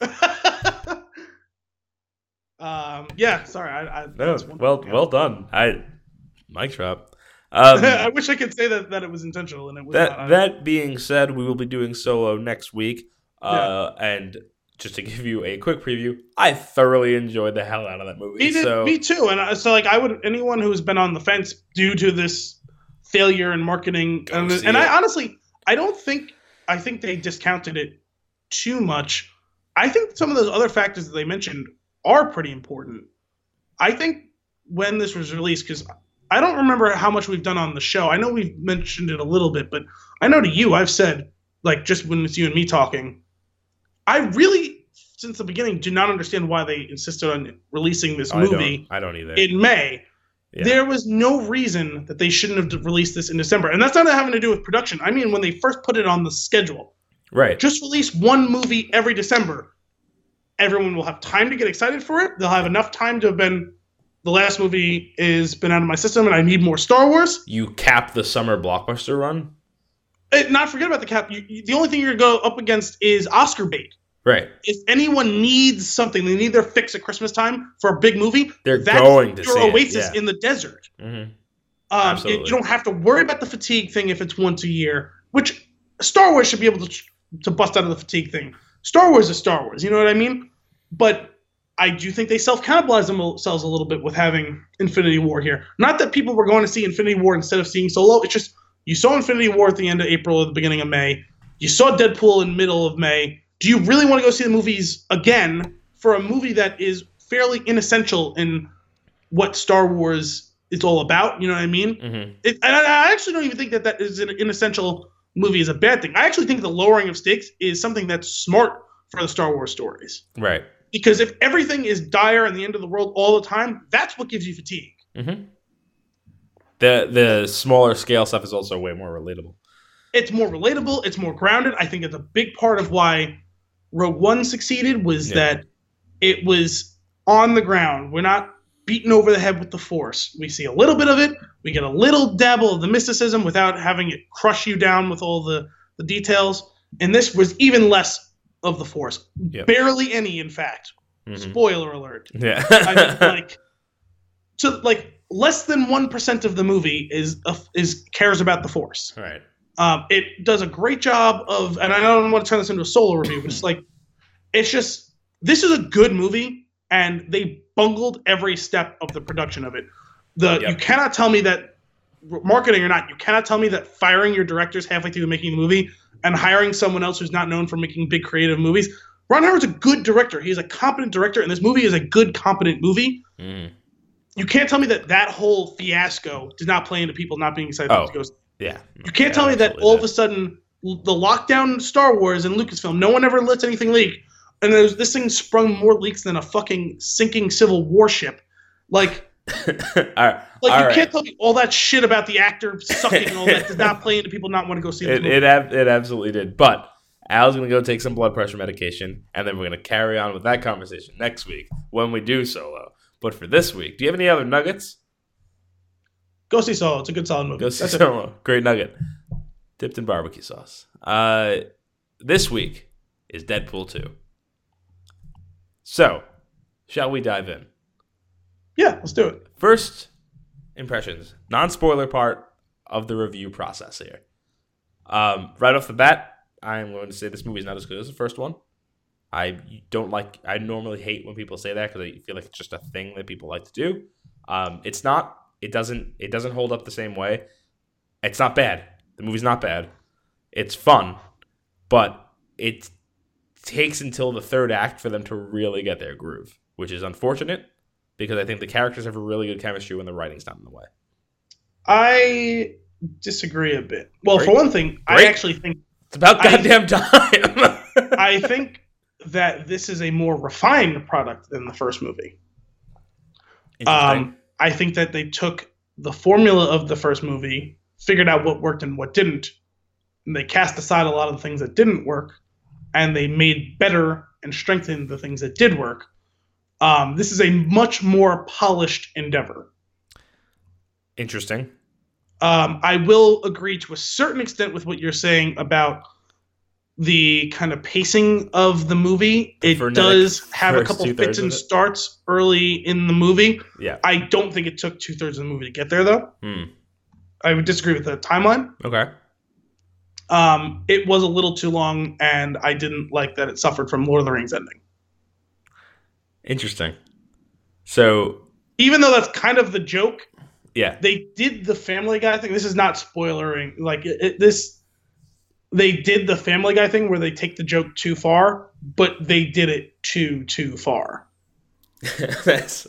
um. Yeah. Sorry. I. I No, well, yeah. well done. I, mic drop. Um, I wish I could say that, that it was intentional and it was that not. that being said, we will be doing solo next week. Uh, and just to give you a quick preview, I thoroughly enjoyed the hell out of that movie. me, did, so me too. And I, so like I would anyone who's been on the fence due to this failure in marketing and, and. I honestly I don't think I think they discounted it too much. I think some of those other factors that they mentioned are pretty important. I think when this was released because I don't remember how much we've done on the show. I know we've mentioned it a little bit, but I know to you I've said like just when it's you and me talking, I really since the beginning do not understand why they insisted on releasing this I movie don't, I don't either. in May. Yeah. There was no reason that they shouldn't have released this in December. And that's not having to do with production. I mean, when they first put it on the schedule, right. just release one movie every December. Everyone will have time to get excited for it. They'll have enough time to have been the last movie is been out of my system and I need more Star Wars. You cap the summer blockbuster run. Eh, not forget about the cap. You, you- the only thing you're going to go up against is Oscar bait. Right. If anyone needs something, they need their fix at Christmas time for a big movie. They're That's going to your see it, oasis yeah. in the desert. hmm Um, Absolutely. you don't have to worry about the fatigue thing if it's once a year, which Star Wars should be able to to bust out of the fatigue thing. Star Wars is Star Wars, you know what I mean? But I do think they self cannibalize themselves a little bit with having Infinity War here. Not that people were going to see Infinity War instead of seeing Solo. It's just you saw Infinity War at the end of April or the beginning of May. You saw Deadpool in middle of May. Do you really want to go see the movies again for a movie that is fairly inessential in what Star Wars is all about? You know what I mean? hmm it, and I I actually don't even think that that is an inessential movie is a bad thing. I actually think the lowering of stakes is something that's smart for the Star Wars stories. Right. Because if everything is dire and the end of the world all the time, that's what gives you fatigue. hmm The the smaller scale stuff is also way more relatable. It's more relatable. It's more grounded. I think it's a big part of why Rogue One succeeded was Yeah. that it was on the ground. We're not beaten over the head with the Force. We see a little bit of it. We get a little dabble of the mysticism without having it crush you down with all the, the details. And this was even less of the Force. Yep. Barely any, in fact. Mhm. Spoiler alert. Yeah. I mean, like, so like less than one percent of the movie is is cares about the Force. right. Um, it does a great job of, and I don't want to turn this into a solo review, but it's like, it's just this is a good movie, and they bungled every step of the production of it. The you cannot tell me that marketing or not, you cannot tell me that firing your directors halfway through making the movie and hiring someone else who's not known for making big creative movies. Ron Howard's a good director. He's a competent director, and this movie is a good, competent movie. Mm. You can't tell me that that whole fiasco did not play into people not being excited Oh. to go Yeah. you can't Yeah, tell me that all of a sudden the lockdown Star Wars and Lucasfilm, no one ever lets anything leak, and there's, this thing sprung more leaks than a fucking sinking Civil War ship. Like all right. Like all you right. can't tell me all that shit about the actor sucking and all that does not play into people not want to go see the It movie. it, ab- it absolutely did. But Al's gonna go take some blood pressure medication, and then we're gonna carry on with that conversation next week when we do solo. But for this week, do you have any other nuggets? Go see Solo. It's a good solid movie. Go see That's it. Great nugget, dipped in barbecue sauce. Uh, this week is Deadpool two. So, shall we dive in? Yeah, let's do it. First impressions, non spoiler part of the review process here. Um, right off the bat, I'm going to say this movie is not as good as the first one. I don't like. I normally hate when people say that because I feel like it's just a thing that people like to do. Um, it's not. It doesn't. It doesn't hold up the same way. It's not bad. The movie's not bad. It's fun, but it takes until the third act for them to really get their groove, which is unfortunate because I think the characters have a really good chemistry when the writing's not in the way. I disagree a bit. Well, Great. for one thing, I actually think It's about I- goddamn time. I think that this is a more refined product than the first movie. Interesting. Um, I think that they took the formula of the first movie, figured out what worked and what didn't, and they cast aside a lot of the things that didn't work, and they made better and strengthened the things that did work. Um, this is a much more polished endeavor. Interesting. Um, I will agree to a certain extent with what you're saying about the kind of pacing of the movie. It does have a couple fits and starts early in the movie. Yeah. I don't think it took two thirds of the movie to get there, though. Hmm. I would disagree with the timeline. Okay. Um, it was a little too long, and I didn't like that it suffered from Lord of the Rings ending. Interesting. So Even though that's kind of the joke, yeah, they did the Family Guy thing. This is not spoilering. Like it, it- this, they did the Family Guy thing where they take the joke too far, but they did it too too far. that's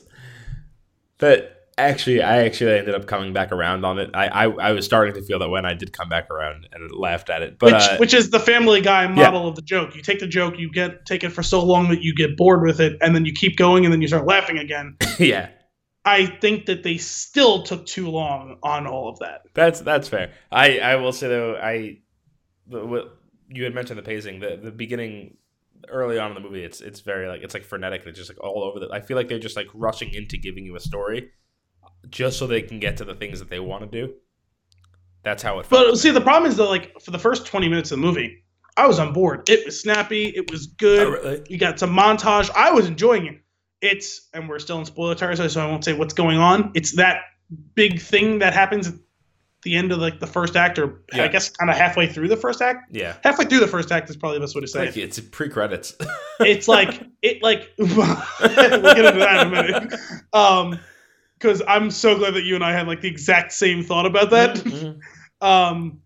that. Actually, I actually ended up coming back around on it. I, I I was starting to feel that when I did come back around and laughed at it, but which uh, which is the Family Guy model of the joke. You take the joke, you get take it for so long that you get bored with it, and then you keep going, and then you start laughing again. yeah, I think that they still took too long on all of that. That's that's fair. I I will say though I the, what you had mentioned the pacing the the beginning early on in the movie it's it's very like it's like frenetic it's just like all over the I feel like they're just like rushing into giving you a story just so they can get to the things that they want to do. That's how it. felt But see, the problem is that like for the first twenty minutes of the movie, I was on board. It was snappy. It was good. Oh, really? You got some montage. I was enjoying it. It's and we're still in spoiler territory, so I won't say what's going on. It's that big thing that happens the end of like the first act, or Yeah. I guess kind of halfway through the first act. Yeah. Halfway through the first act is probably the best way to say Like, it. it's pre credits. It's like it like we'll get into that in a minute. Um, because I'm so glad that you and I had like the exact same thought about that. Mhm. um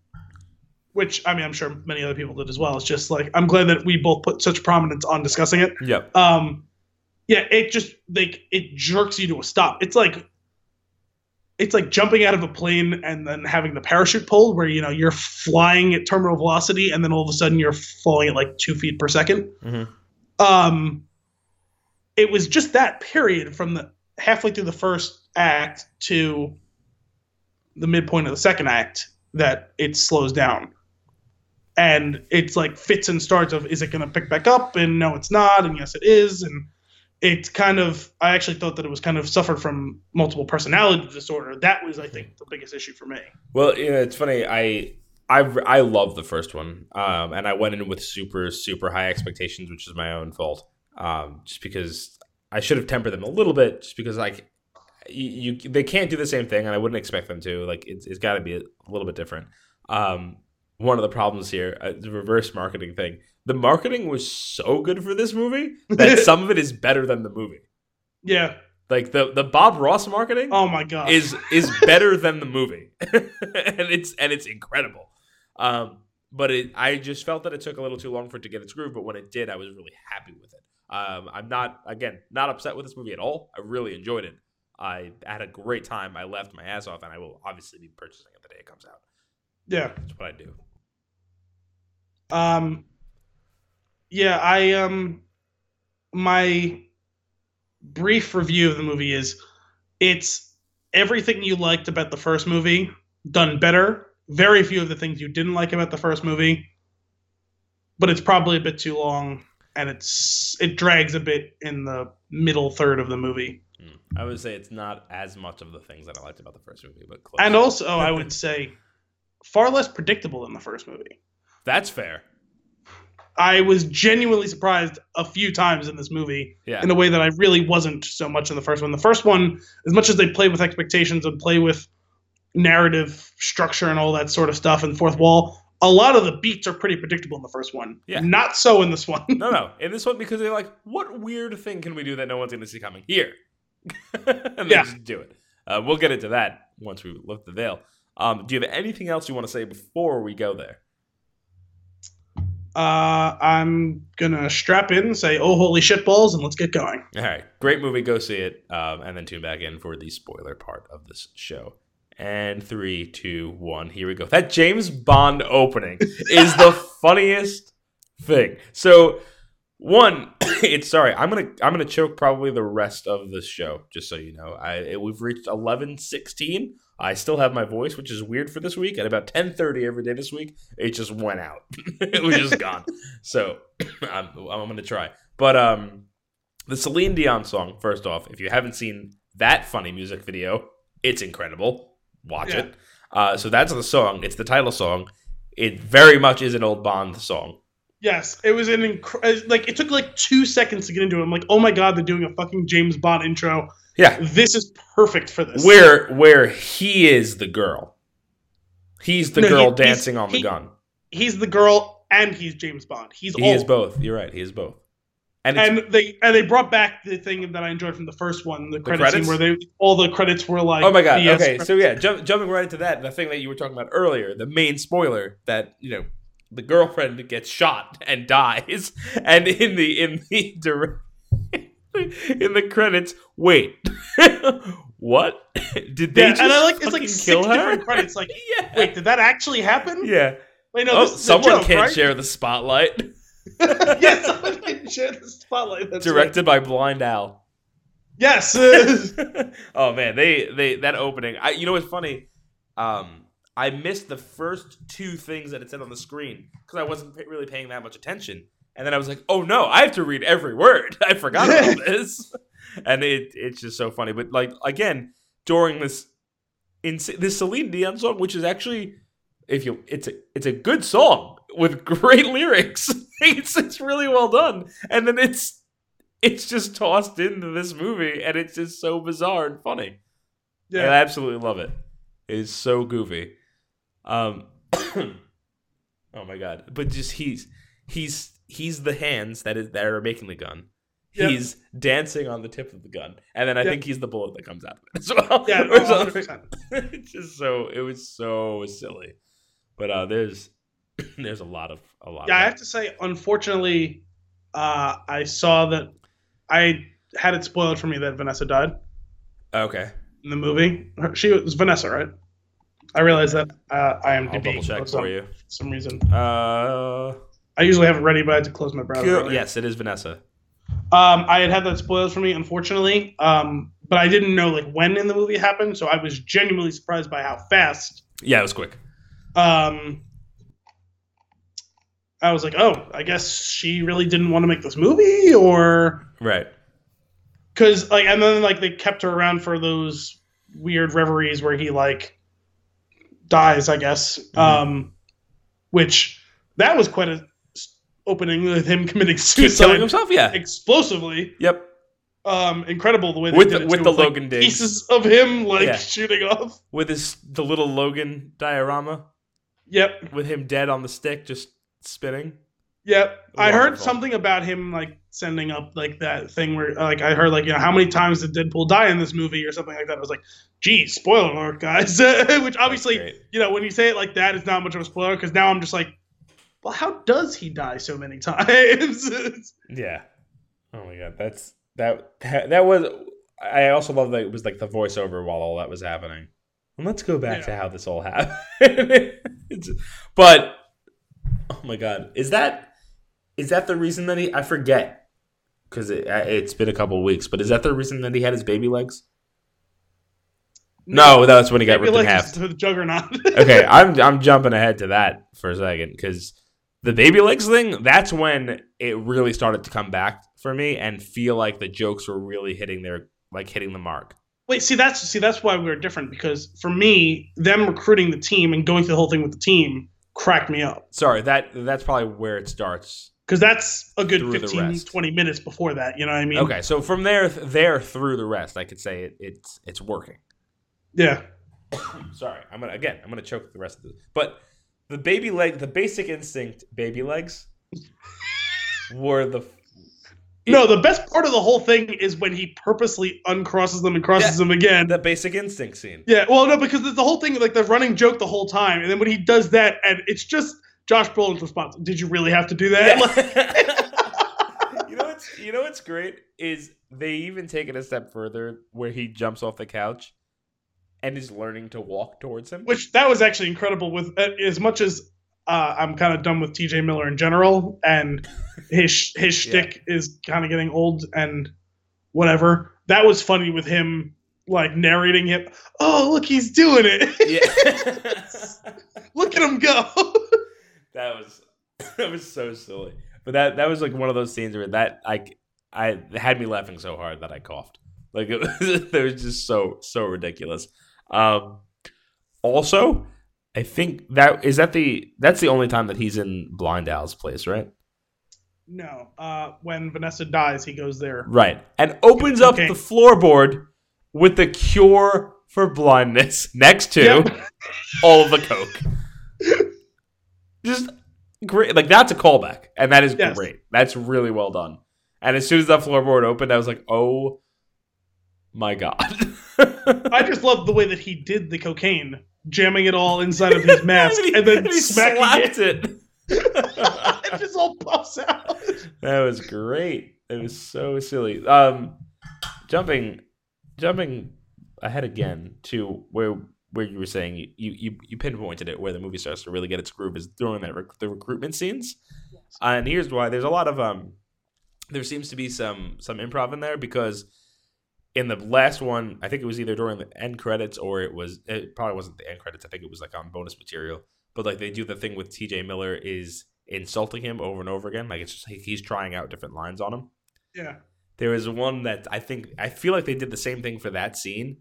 which i mean i'm sure many other people did as well it's just like i'm glad that we both put such prominence on discussing it Yep. um yeah it just like it jerks you to a stop it's like it's like jumping out of a plane and then having the parachute pulled where you know you're flying at terminal velocity and then all of a sudden you're falling at like two feet per 2nd Mhm. um it was just that period from the halfway through the first act to the midpoint of the second act that it slows down. And it's like fits and starts of is it going to pick back up? And no it's not. And yes it is. And it's kind of i actually thought that it was kind of suffered from multiple personality disorder that was i think the biggest issue for me Well, you know, it's funny. I I I love the first one, um, and I went in with super super high expectations, which is my own fault. Um, just because I should have tempered them a little bit, just because like you, you they can't do the same thing, and I wouldn't expect them to. Like it's it's got to be a little bit different. Um, one of the problems here, uh, the reverse marketing thing. The marketing was so good for this movie that some of it is better than the movie. yeah Like the the Bob Ross marketing oh my god is is better than the movie, and it's and it's incredible. Um, but it, I just felt that it took a little too long for it to get its groove. But when it did, I was really happy with it. Um, I'm not again not upset with this movie at all. I really enjoyed it. I had a great time. I left my ass off, and I will obviously be purchasing it the day it comes out. yeah That's what I do. Um, yeah, I um, my brief review of the movie is it's everything you liked about the first movie done better. Very few of the things you didn't like about the first movie, but it's probably a bit too long, and it's it drags a bit in the middle third of the movie. I would say it's not as much of the things that I liked about the first movie, but close. And also, I would say far less predictable than the first movie. that's fair. I was genuinely surprised a few times in this movie Yeah, in a way that I really wasn't so much in the first one. The first one, as much as they play with expectations and play with narrative structure and all that sort of stuff and fourth wall, a lot of the beats are pretty predictable in the first one. Yeah. Not so in this one. no, no. In this one, because they're like, what weird thing can we do that no one's going to see coming here? and they Yeah. just do it. Uh, we'll get into that once we lift the veil. Um, do you have anything else you want to say before we go there? Uh, I'm gonna strap in, say, "Oh holy shit balls," and let's get going. All right, great movie. Go see it, um, and then tune back in for the spoiler part of this show. And three, two, one. Here we go. That James Bond opening is the funniest thing. So, one, it's sorry. I'm gonna I'm gonna choke probably the rest of this show. Just so you know, I we've reached eleven sixteen. I still have my voice, which is weird for this week. At about ten thirty every day this week, it just went out. it was just gone. So I'm I'm gonna try, but um the Celine Dion song, first off, if you haven't seen that funny music video, it's incredible. Watch Yeah. it. Uh, so that's the song. It's the title song. It very much is an old Bond song. Yes, it was an inc- like it took like two seconds to get into it. I'm like, oh my god, they're doing a fucking James Bond intro. Yeah. This is perfect for this. Where where he is the girl. He's the No, girl he- dancing on the he- gun. he's the girl and he's James Bond. He's He all is both. You're right. He is both. And, and they and they brought back the thing that I enjoyed from the first one, the, credit credits? scene where they all the credits were like, oh my god. BS Okay. credits. So yeah, jump, jumping right into that, the thing that you were talking about earlier, the main spoiler that you know the girlfriend gets shot and dies, and in the in the direct in the credits, wait, what did they yeah, just and I like it's like six her? different credits. Like, yeah, wait, did that actually happen? yeah. Wait, no, oh, someone joke, can't right? share the spotlight. yes, someone can share the spotlight. That's right. Directed by Blind Al. Yes. oh man, they they that opening. I you know what's funny? Um, I missed the first two things that it said on the screen because I wasn't really paying that much attention, and then I was like, oh no, I have to read every word. I forgot about this, and it it's just so funny. But like again, during this in this Celine Dion song, which is actually if you it's a it's a good song with great lyrics. it's it's really well done, and then it's it's just tossed into this movie and it's just so bizarre and funny. And I absolutely love it. It's so goofy. Um Oh my god. But just he's he's he's the hands that is that are making the gun. Yep. He's dancing on the tip of the gun. And then I Yep. think he's the bullet that comes out of it as well. Yeah, no, something. 100%. it's just so it was so silly. But uh there's there's a lot of a lot Yeah, I have to say, unfortunately, uh, I saw that I had it spoiled for me that Vanessa died Okay. in the movie. She was Vanessa, right? I realize that uh, I am I'll double check for you. some reason. Uh I usually have it ready, but I had to close my browser. Cool. Yes, it is Vanessa. Um, I had had that spoiled for me, unfortunately. Um, but I didn't know like when in the movie it happened, so I was genuinely surprised by how fast. Yeah, it was quick. Um, I was like, oh, I guess she really didn't want to make this movie, or Right. because like, and then like they kept her around for those weird reveries where he like dies, I guess. Mhm. Um, which that was quite a opening with him committing Keep killing suicide himself. Yeah. explosively. Yep. um, incredible the way they With did the- it with too, the like, Logan digs. pieces of him like Yeah. shooting off. With his the little Logan diorama Yep, with him dead on the stick, just spinning. Yep. I heard something about him like sending up like that thing where like I heard like you know how many times did Deadpool die in this movie or something like that. I was like, geez, spoiler alert, guys. Which obviously you know when you say it like that, it's not much of a spoiler because now I'm just like, well, how does he die so many times? Yeah. Oh my god, that's that that, was. I also love that it was like the voiceover while all that was happening. And let's go back to how this all happened. But oh my god, is that is that the reason that he? I forget because it, it's been a couple weeks. But is that the reason that he had his baby legs? No, that's when he got Baby ripped in half. to the juggernaut. okay, I'm I'm jumping ahead to that for a second because the baby legs thing. That's when it really started to come back for me and feel like the jokes were really hitting their like hitting the mark. Wait, see that's see that's why we're different because for me, them recruiting the team and going through the whole thing with the team cracked me up Sorry, that that's probably where it starts. Because that's a good Through the 15, rest. 20 minutes before that. You know what I mean? Okay, so from there there through the rest, I could say it, it's it's working. Yeah. Sorry, I'm gonna again. I'm gonna choke the rest of this. But the baby leg, the basic instinct baby legs, were the no, the best part of the whole thing is when he purposely uncrosses them and crosses them again. the basic instinct scene. Yeah, well, no, because the whole thing, like the running joke the whole time, and then when he does that, and it's just Josh Brolin's response. Did you really have to do that? Like, you know what's you know what's great is they even take it a step further where he jumps off the couch and is learning to walk towards him. which that was actually incredible. With uh, as much as uh, I'm kind of done with T.J. Miller in general, and his his shtick is kind of getting old and whatever. That was funny with him like narrating it. Oh, look, he's doing it. yeah. look at him go. that was that was so silly. But that that was like one of those scenes where that I I had me laughing so hard that I coughed. Like it was, it was just so so ridiculous. Um, also, I think that is that the that's the only time that he's in Blind Al's place, right? no, uh, when Vanessa dies, he goes there. Right, and opens up Okay. the floorboard with the cure for blindness next to Yep. all of the coke. Just great. Like that's a callback, and that is Yes. great. That's really well done. And as soon as that floorboard opened, I was like, "Oh my god!" I just love the way that he did the cocaine, jamming it all inside of his mask, he, and then and smacking slapped it. it. it just all pops out. That was great. It was so silly. Um, jumping, jumping ahead again to where where you were saying you you you pinpointed it where the movie starts to really get its groove is during that rec- the recruitment scenes. Uh, and here's why: there's a lot of um, there seems to be some some improv in there because in the last one, I think it was either during the end credits or it was it probably wasn't the end credits. I think it was like on bonus material. But like they do the thing with T.J. Miller is insulting him over and over again. Like it's just like he's trying out different lines on him. Yeah. There was one that I think I feel like they did the same thing for that scene,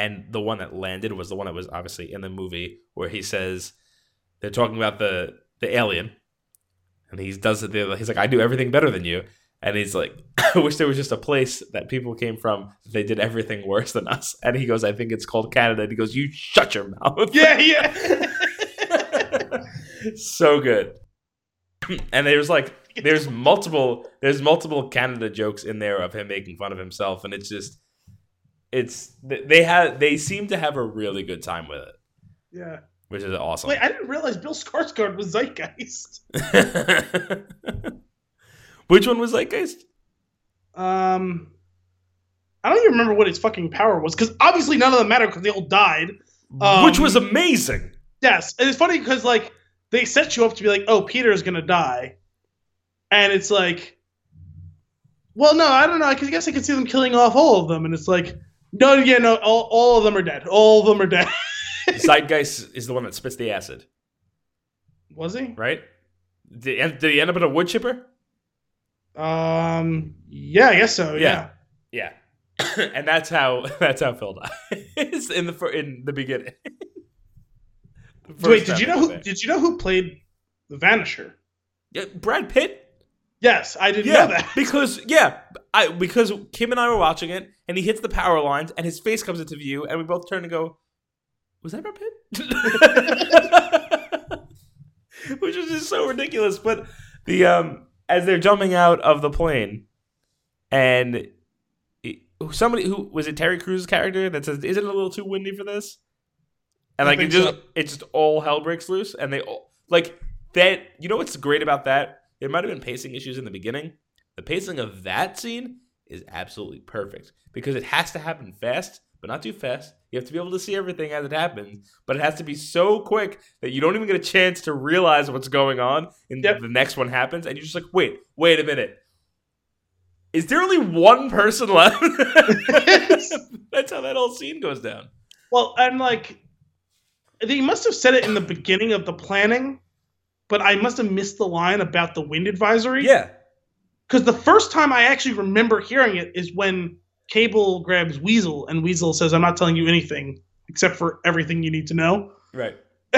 and the one that landed was the one that was obviously in the movie where he says they're talking about the the alien, and he does it. He's like, "I do everything better than you," and he's like, "I wish there was just a place that people came from that they did everything worse than us." And he goes, "I think it's called Canada." And he goes, "You shut your mouth." Yeah, yeah. so good. And there's like there's multiple there's multiple Canada jokes in there of him making fun of himself, and it's just it's they have they seem to have a really good time with it, yeah. which is awesome. Wait, I didn't realize Bill Skarsgård was Zeitgeist. which one was Zeitgeist? Um, I don't even remember what his fucking power was because obviously none of them matter because they all died. Um, which was amazing. Yes, and it's funny because like they set you up to be like, oh, Peter's gonna die, and it's like, well, no, I don't know. I guess I could see them killing off all of them, and it's like, no, yeah, no, all, all of them are dead. All of them are dead. Zeitgeist is the one that spits the acid, was he? right? Did he, end- did he end up in a wood chipper? Um, yeah, I guess so. Yeah. Yeah. Yeah, and that's how that's how Phil dies in the in the beginning. The Wait, did you know who? Did you know who played the Vanisher? Yeah, Brad Pitt. Yes, I didn't Yeah, know that. because yeah, I because Kim and I were watching it, and he hits the power lines, and his face comes into view, and we both turn and go, "Was that Brad Pitt?" Which is just so ridiculous. But the um, as they're jumping out of the plane, and somebody who was it Terry Crews' character that says, "Is it a little too windy for this?" And I like it just so. it just all hell breaks loose, and they all like that. You know what's great about that? There might have been pacing issues in the beginning. The pacing of that scene is absolutely perfect because it has to happen fast, but not too fast. You have to be able to see everything as it happens, but it has to be so quick that you don't even get a chance to realize what's going on, and Yep. the next one happens, and you're just like, wait, wait a minute. Is there only one person left? That's how that whole scene goes down. Well, and like, they must have said it in the beginning of the planning, but I must have missed the line about the wind advisory. Yeah. Because the first time I actually remember hearing it is when Cable grabs Weasel, and Weasel says, "I'm not telling you anything except for everything you need to know." Right.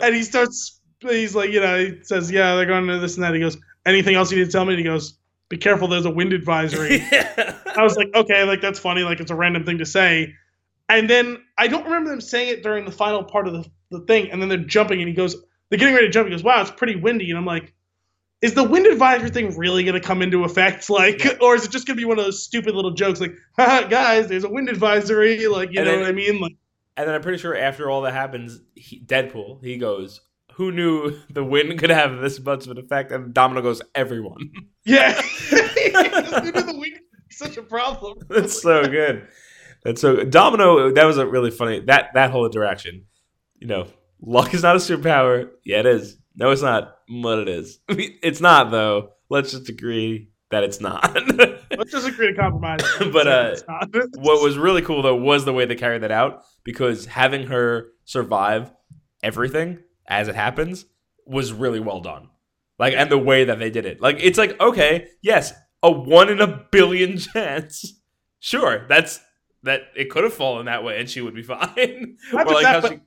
And he starts. He's like, you know, he says, "Yeah, they're going to this and that." He goes, "Anything else you need to tell me?" And he goes, "Be careful. There's a wind advisory." yeah. I was like, okay, like that's funny, like it's a random thing to say. And then I don't remember them saying it during the final part of the, the thing, and then they're jumping and he goes, they're getting ready to jump. He goes, Wow, it's pretty windy. And I'm like, is the wind advisory thing really gonna come into effect? Like, Yeah. or is it just gonna be one of those stupid little jokes like, Haha, guys, there's a wind advisory, like you And know then- what I mean? Like And then I'm pretty sure after all that happens, he, Deadpool, he goes, Who knew the wind could have this much of an effect? And Domino goes, Everyone. Yeah. who knew the wind such a problem. That's so good. That's so Domino, that was a really funny that that whole interaction. You know, luck is not a superpower. Yeah, it is. No, it's not. But it is. It's not though. Let's just agree that it's not. Let's just agree to compromise. But, uh, what was really cool though was the way they carried that out because having her survive everything as it happens was really well done. Like and the way that they did it. Like it's like okay, yes, a 1 in a billion chance. Sure, that's that it could have fallen that way and she would be fine. Or like that, how she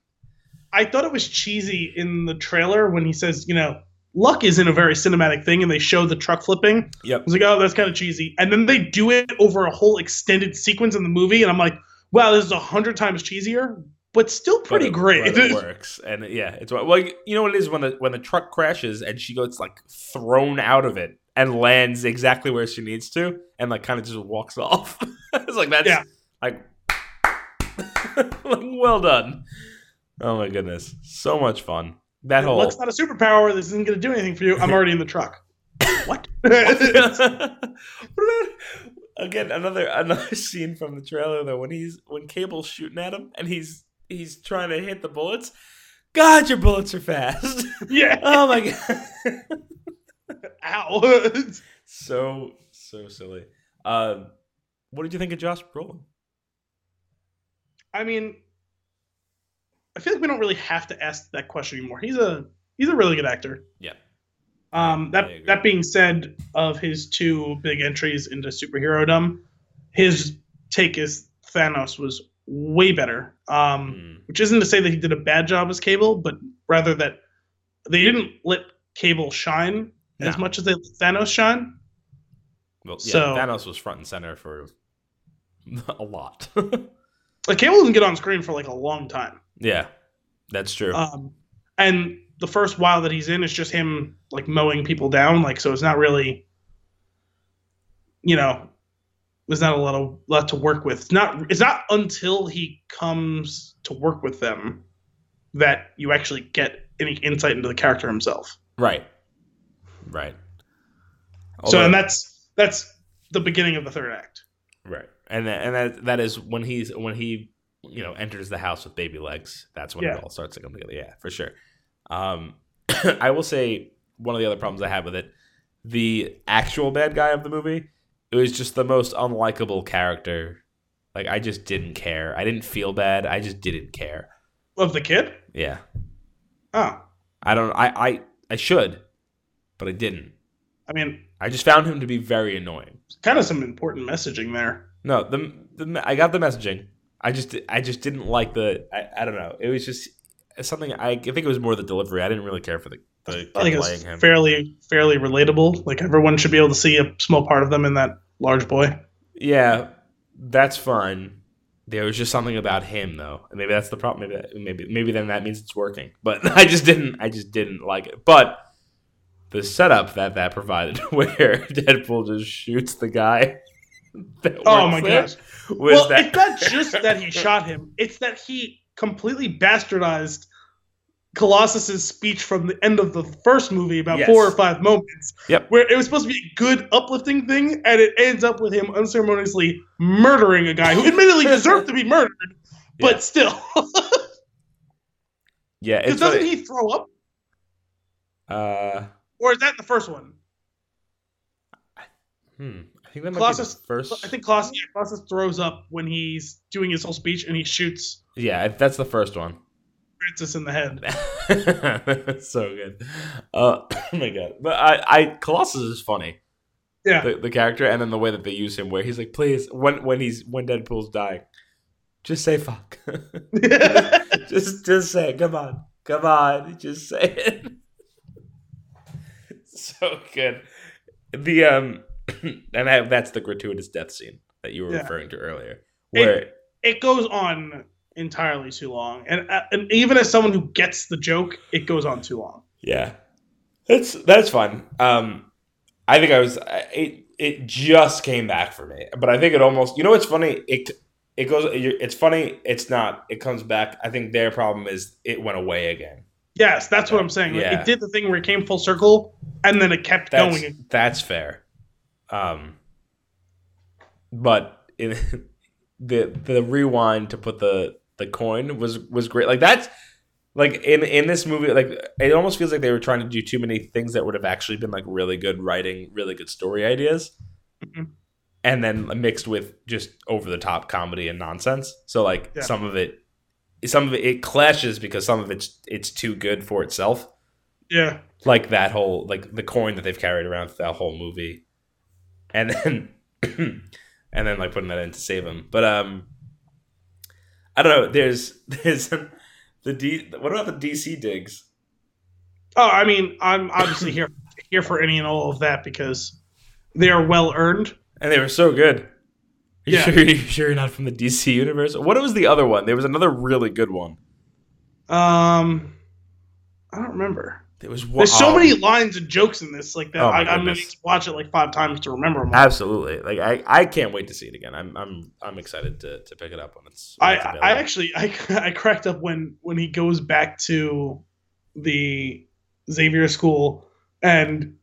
I thought it was cheesy in the trailer when he says, you know, luck isn't a very cinematic thing, and they show the truck flipping. I was like, oh, that's kind of cheesy. And then they do it over a whole extended sequence in the movie, and I'm like, wow, this is a hundred times cheesier, but still but pretty it- great. but it works. And yeah, it's well you know what it is when the when the truck crashes and she gets like thrown out of it and lands exactly where she needs to and like kind of just walks off. it's like that's Yeah. like like well done. Oh my goodness. So much fun. That whole Luck's not a superpower. This isn't going to do anything for you. I'm already in the truck. what? Again, another another scene from the trailer though when he's when Cable's shooting at him and he's he's trying to hit the bullets. God, your bullets are fast. yeah. oh my god. Ow. so so silly. Um, what did you think of Josh Brolin? I mean, I feel like we don't really have to ask that question anymore. He's a he's a really good actor. Yeah. Um, that that being said, of his two big entries into superhero his take as Thanos was way better. Um, Hmm. which isn't to say that he did a bad job as Cable, but rather that they didn't let Cable shine as much as they let Thanos shine. Well, yeah, So- Thanos was front and center for a lot. Like Cable doesn't get on screen for like a long time. Yeah, that's true. Um, and the first while that he's in is just him like mowing people down. Like so, it's not really, you know, there's not a lot of lot to work with. It's not. It's not until he comes to work with them that you actually get any insight into the character himself. right, right. so, and that's that's the beginning of the third act. Right, and that, and that that is when he's when he you know enters the house with baby legs. That's when Yeah. it all starts to come together. Yeah, for sure. Um, I will say one of the other problems I have with it, the actual bad guy of the movie, it was just the most unlikable character. Like I just didn't care. I didn't feel bad. I just didn't care. Of the kid? Yeah, Oh, I don't. I I I should, but I didn't. I mean, I just found him to be very annoying. kind of some important messaging there. No, the the I got the messaging. I just I just didn't like the I, I don't know. It was just something I, I think it was more the delivery. I didn't really care for the the I think playing it's him. fairly fairly relatable. Like everyone should be able to see a small part of them in that large boy. Yeah, that's fine. There was just something about him though. And maybe that's the problem. Maybe that, maybe maybe then that means it's working. But I just didn't I just didn't like it. But the setup that that provided, where Deadpool just shoots the guy. Oh my there, gosh! Well, that it's not just that he shot him; it's that he completely bastardized Colossus's speech from the end of the first movie about Yes. four or five moments. Yep. Where it was supposed to be a good, uplifting thing, and it ends up with him unceremoniously murdering a guy who admittedly deserved to be murdered, but Yeah. still. yeah? It's doesn't he throw up? uh Or is that in the first one? Hmm. I think that Colossus- first. I think Colossus, yeah, Colossus throws up when he's doing his whole speech and he shoots yeah, that's the first one. Francis in the head. That's so good. Uh, oh my god! But I, I Colossus is funny. Yeah. The, the character, and then the way that they use him, where he's like, "Please, when when he's when Deadpool's dying, just say fuck. just just say it. Come on, come on, just say it." so good. The um, and I, that's the gratuitous death scene that you were Yeah. referring to earlier, where it goes on entirely too long, and uh, and even as someone who gets the joke, it goes on too long. Yeah, that's that's fun. Um, I think I was it. It just came back for me, but I think it almost. You know what's funny? It it goes. It's funny. It's not. It comes back. I think their problem is it went away again. Yes, that's what I'm saying. Yeah. It did the thing where it came full circle, and then it kept That's going. that's fair. Um, but in the the rewind to put the the coin was was great. Like that's like in in this movie, like it almost feels like they were trying to do too many things that would have actually been like really good writing, really good story ideas, Mhm. and then mixed with just over the top comedy and nonsense. So like Yeah. some of it, some of it, it clashes because some of it's it's too good for itself Yeah, like that whole like the coin that they've carried around that whole movie and then and then like putting that in to save him. But um i don't know. There's there's the d what about the dc digs? Oh, I mean, I'm obviously here here for any and all of that because they are well earned. and they were so good. Are you Yeah. sure, you sure you're not from the dc universe? What was the other one? There was another really good one. Um, I don't remember. There was one There's so oh, many lines and jokes in this, like that. Oh I, I'm gonna watch it like five times to remember them. all. absolutely like i i can't wait to see it again i'm i'm i'm excited to to pick it up when it's, when I, it's I actually I, I cracked up when when he goes back to the Xavier school and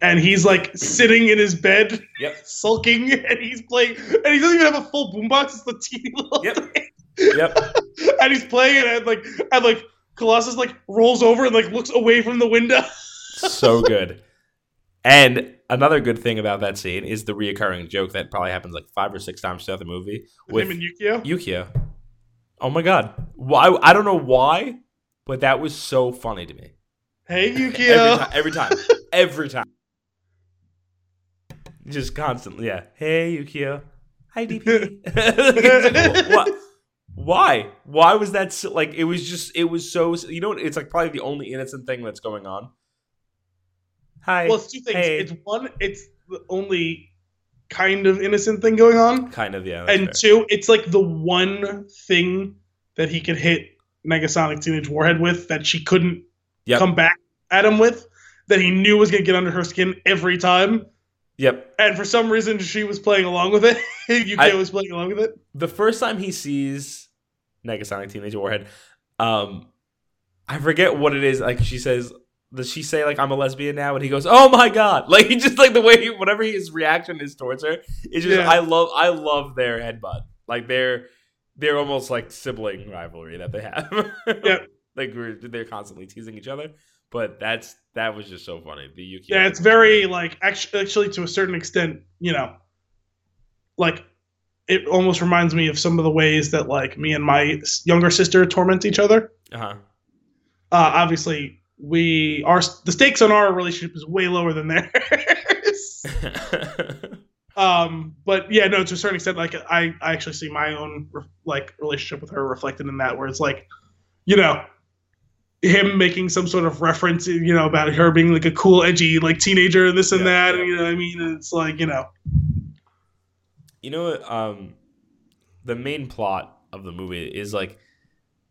and he's like sitting in his bed Yep. sulking and he's playing and he doesn't even have a full boombox it's the teeny little Yep. thing yep and he's playing it and like and like Colossus like rolls over and like looks away from the window so good. And another good thing about that scene is the reoccurring joke that probably happens like five or six times throughout the movie with with him and Yukio Yukio. Oh my god! Why? I don't know why, but that was so funny to me. hey Yukio! Every, Yukio ti- every time, every time, just constantly. Yeah. Hey Yukio. Hi DP. what? Why? Why was that so, like? It was just. It was so. You know. It's like probably the only innocent thing that's going on. Hi. well it's two things Hey. it's one it's the only kind of innocent thing going on kind of. Yeah. and fair. two, it's like the one thing that he could hit Negasonic Teenage Warhead with that she couldn't Yep. come back at him with, that he knew was gonna get under her skin every time. Yep. And for some reason, she was playing along with it. UK I- was playing along with it. the first time he sees Negasonic Teenage Warhead, um, I forget what it is. Like she says, does she say like I'm a lesbian now? And he goes, "Oh my god!" Like he just like the way he, whatever his reaction is towards her. is just Yeah. I love I love their headbutt. Like they're they're almost like sibling rivalry that they have. Yep. like we're, they're constantly teasing each other. But that's that was just so funny. The Yuki. Yeah, it's very like actually, actually to a certain extent, you know, like it almost reminds me of some of the ways that like me and my younger sister torment each other. Uh-huh. uh, obviously we are the stakes on our relationship is way lower than theirs. um, but yeah, no, to a certain extent, like I, I actually see my own re- like relationship with her reflected in that, where it's like, you know, him making some sort of reference, you know, about her being like a cool, edgy like teenager, and this and Yeah, that, yeah. and you know what I mean? It's like, you know, You know? Um, the main plot of the movie is like,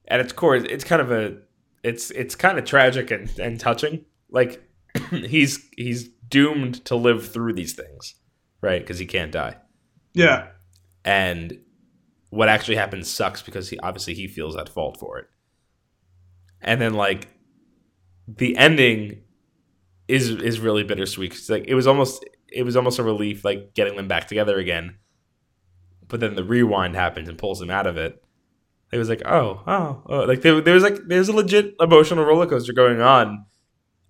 at its core, it's kind of a, it's it's kind of tragic and, and touching. Like, he's he's doomed to live through these things, right? Because he can't die, yeah, and what actually happens sucks because he obviously he feels at fault for it. And then like, the ending is is really bittersweet. It's like it was almost it was almost a relief, like getting them back together again. But then the rewind happens and pulls him out of it. It was like, oh, oh, oh. like there, there was like there's a legit emotional roller coaster going on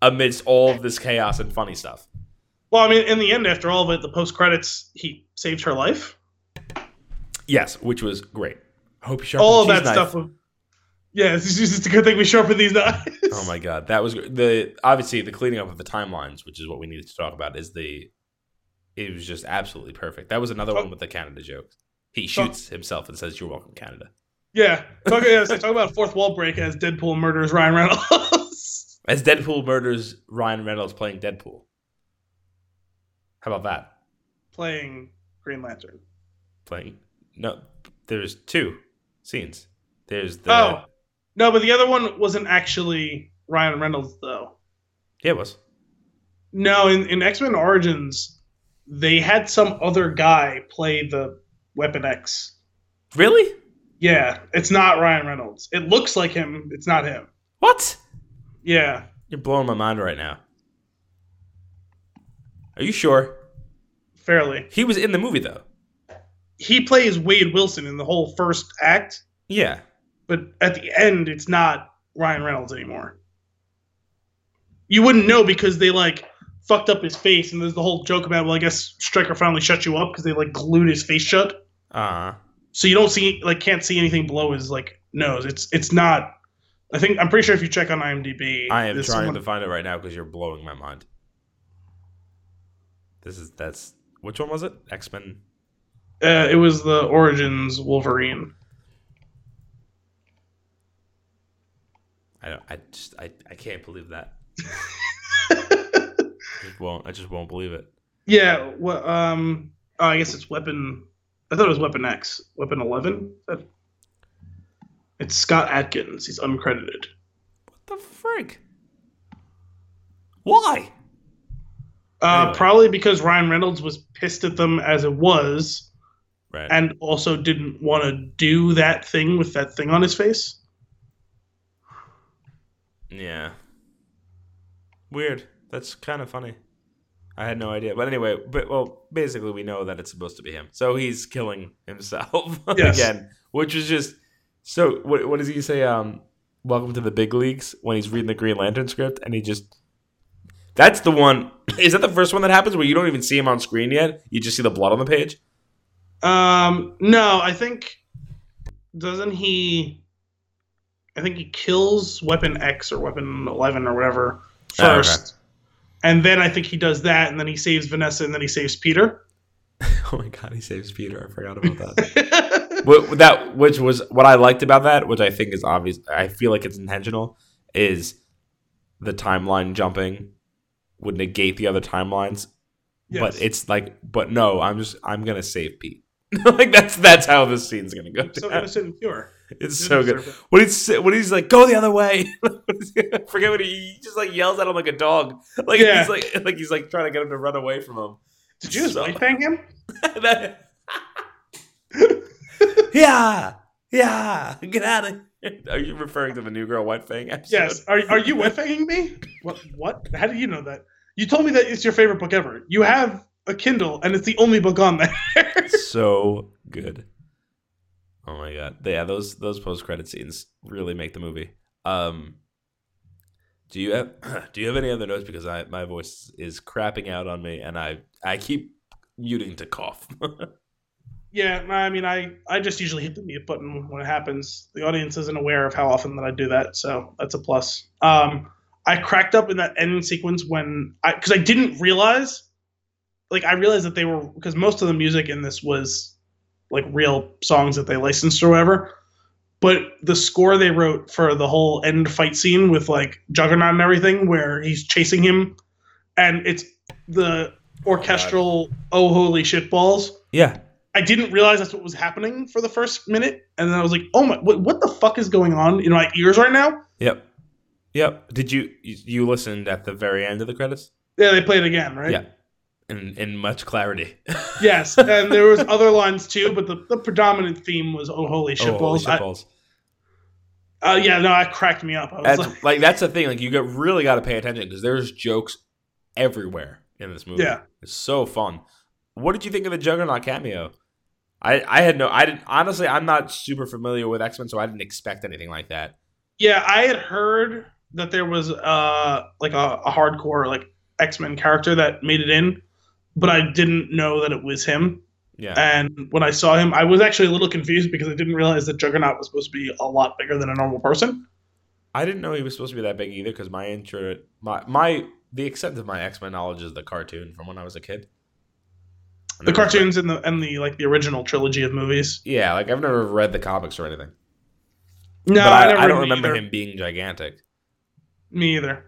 amidst all of this chaos and funny stuff. Well, I mean, in the end, after all of it, the post credits, he saved her life. Yes, which was great. I hope you all of that knife. stuff. Yeah, it's just it's a good thing we sharpen these knives. Oh my god, that was the obviously the cleaning up of the timelines, which is what we needed to talk about. Is the it was just absolutely perfect. That was another Oh. one with the Canada joke. He So- shoots himself and says, "You're welcome, Canada." Yeah, talk, yeah, so talk about fourth wall break as Deadpool murders Ryan Reynolds. As Deadpool murders Ryan Reynolds playing Deadpool. How about that? playing Green Lantern. Playing no, there's two scenes. There's the Oh no, but the other one wasn't actually Ryan Reynolds though. yeah, it was No, in, in X Men Origins, they had some other guy play the Weapon X. really Yeah, it's not Ryan Reynolds. It looks like him. It's not him. what? Yeah, You're blowing my mind right now. Are you sure? fairly. He was in the movie though. He plays Wade Wilson in the whole first act, Yeah. but at the end, it's not Ryan Reynolds anymore. You wouldn't know because they like fucked up his face, and there's the whole joke about well, I guess Stryker finally shut you up because they like glued his face shut, Uh so you don't see like can't see anything below his like nose. It's it's not. I think I'm pretty sure if you check on IMDb, I am trying someone- to find it right now because you're blowing my mind. This is that's which one was it? X Men. Uh, it was the Origins Wolverine. I don't. I just. I. I can't believe that. I just won't. I just won't believe it. yeah. Well, um. Oh, I guess it's Weapon. I thought it was Weapon X. Weapon Eleven. It's Scott Adkins. He's uncredited. What the frig? Why? Uh, Anyway. Probably because Ryan Reynolds was pissed at them as it was, Right. and also didn't want to do that thing with that thing on his face. yeah. Weird. That's kind of funny. I had no idea. But anyway, but well, basically we know that it's supposed to be him. So he's killing himself Yes. again, which is just so what what does he say um welcome to the big leagues when he's reading the Green Lantern script and he just That's the one. Is that the first one that happens where you don't even see him on screen yet? You just see the blood on the page? Um, no, I think doesn't he? I think he kills Weapon X or Weapon Eleven or whatever Oh, okay. And then I think he does that, and then he saves Vanessa, and then he saves Peter. Oh my god, he saves Peter. I forgot about that. what, that which was what I liked about that, which I think is obvious. I feel like it's intentional. Is the timeline jumping would negate the other timelines, Yes. but it's like, but no, I'm just I'm gonna save Pete. like that's that's how this scene's gonna go. so innocent and pure. It's so good. When he's when he's like, go the other way. What is he- forget what he, he just like yells at him like a dog. Like Yeah. he's like like he's like trying to get him to run away from him. Did you White Fang him? Yeah, yeah, get out of here. Are you referring to the New Girl White Fang episode? Yes. Are are you White Fanging me? What? What? How do you know that? You told me that it's your favorite book ever. You have a Kindle, and it's the only book on there. so good. Oh my god. Yeah, those those post credit scenes really make the movie. Um do you have do you have any other notes because I my voice is crapping out on me and I I keep muting to cough. Yeah, I mean, I, I just usually hit the mute button when it happens. The audience isn't aware of how often that I do that, so that's a plus. Um, I cracked up in that ending sequence when I because I didn't realize, like, I realized that they were because most of the music in this was like real songs that they licensed or whatever. But the score they wrote for the whole end fight scene with like Juggernaut and everything, where he's chasing him, and it's the orchestral "Oh holy shit balls." yeah. I didn't realize that's what was happening for the first minute, and then I was like, "Oh my, what, what the fuck is going on in my ears right now?" Yep. Yep. Did you you you listened at the very end of the credits? Yeah, they played it again, right? Yeah. In in much clarity. Yes, and there was other lines too, but the, the predominant theme was "Oh holy shit oh, holy balls." shit balls. I- uh, yeah, no, that cracked me up. I was That's like, like that's the thing. Like you get really got to pay attention because there's jokes everywhere in this movie. Yeah. it's so fun. What did you think of the Juggernaut cameo? I I had no. I didn't honestly. I'm not super familiar with X Men, so I didn't expect anything like that. yeah, I had heard that there was uh like a, a hardcore like X Men character that made it in, but I didn't know that it was him. Yeah. And when I saw him, I was actually a little confused because I didn't realize that Juggernaut was supposed to be a lot bigger than a normal person. I didn't know he was supposed to be that big either because my intro, my my the extent of my X Men knowledge is the cartoon from when I was a kid. I The cartoons and the and the like the original trilogy of movies. Yeah, like I've never read the comics or anything. No, but I, never I don't remember either. him being gigantic. Me either.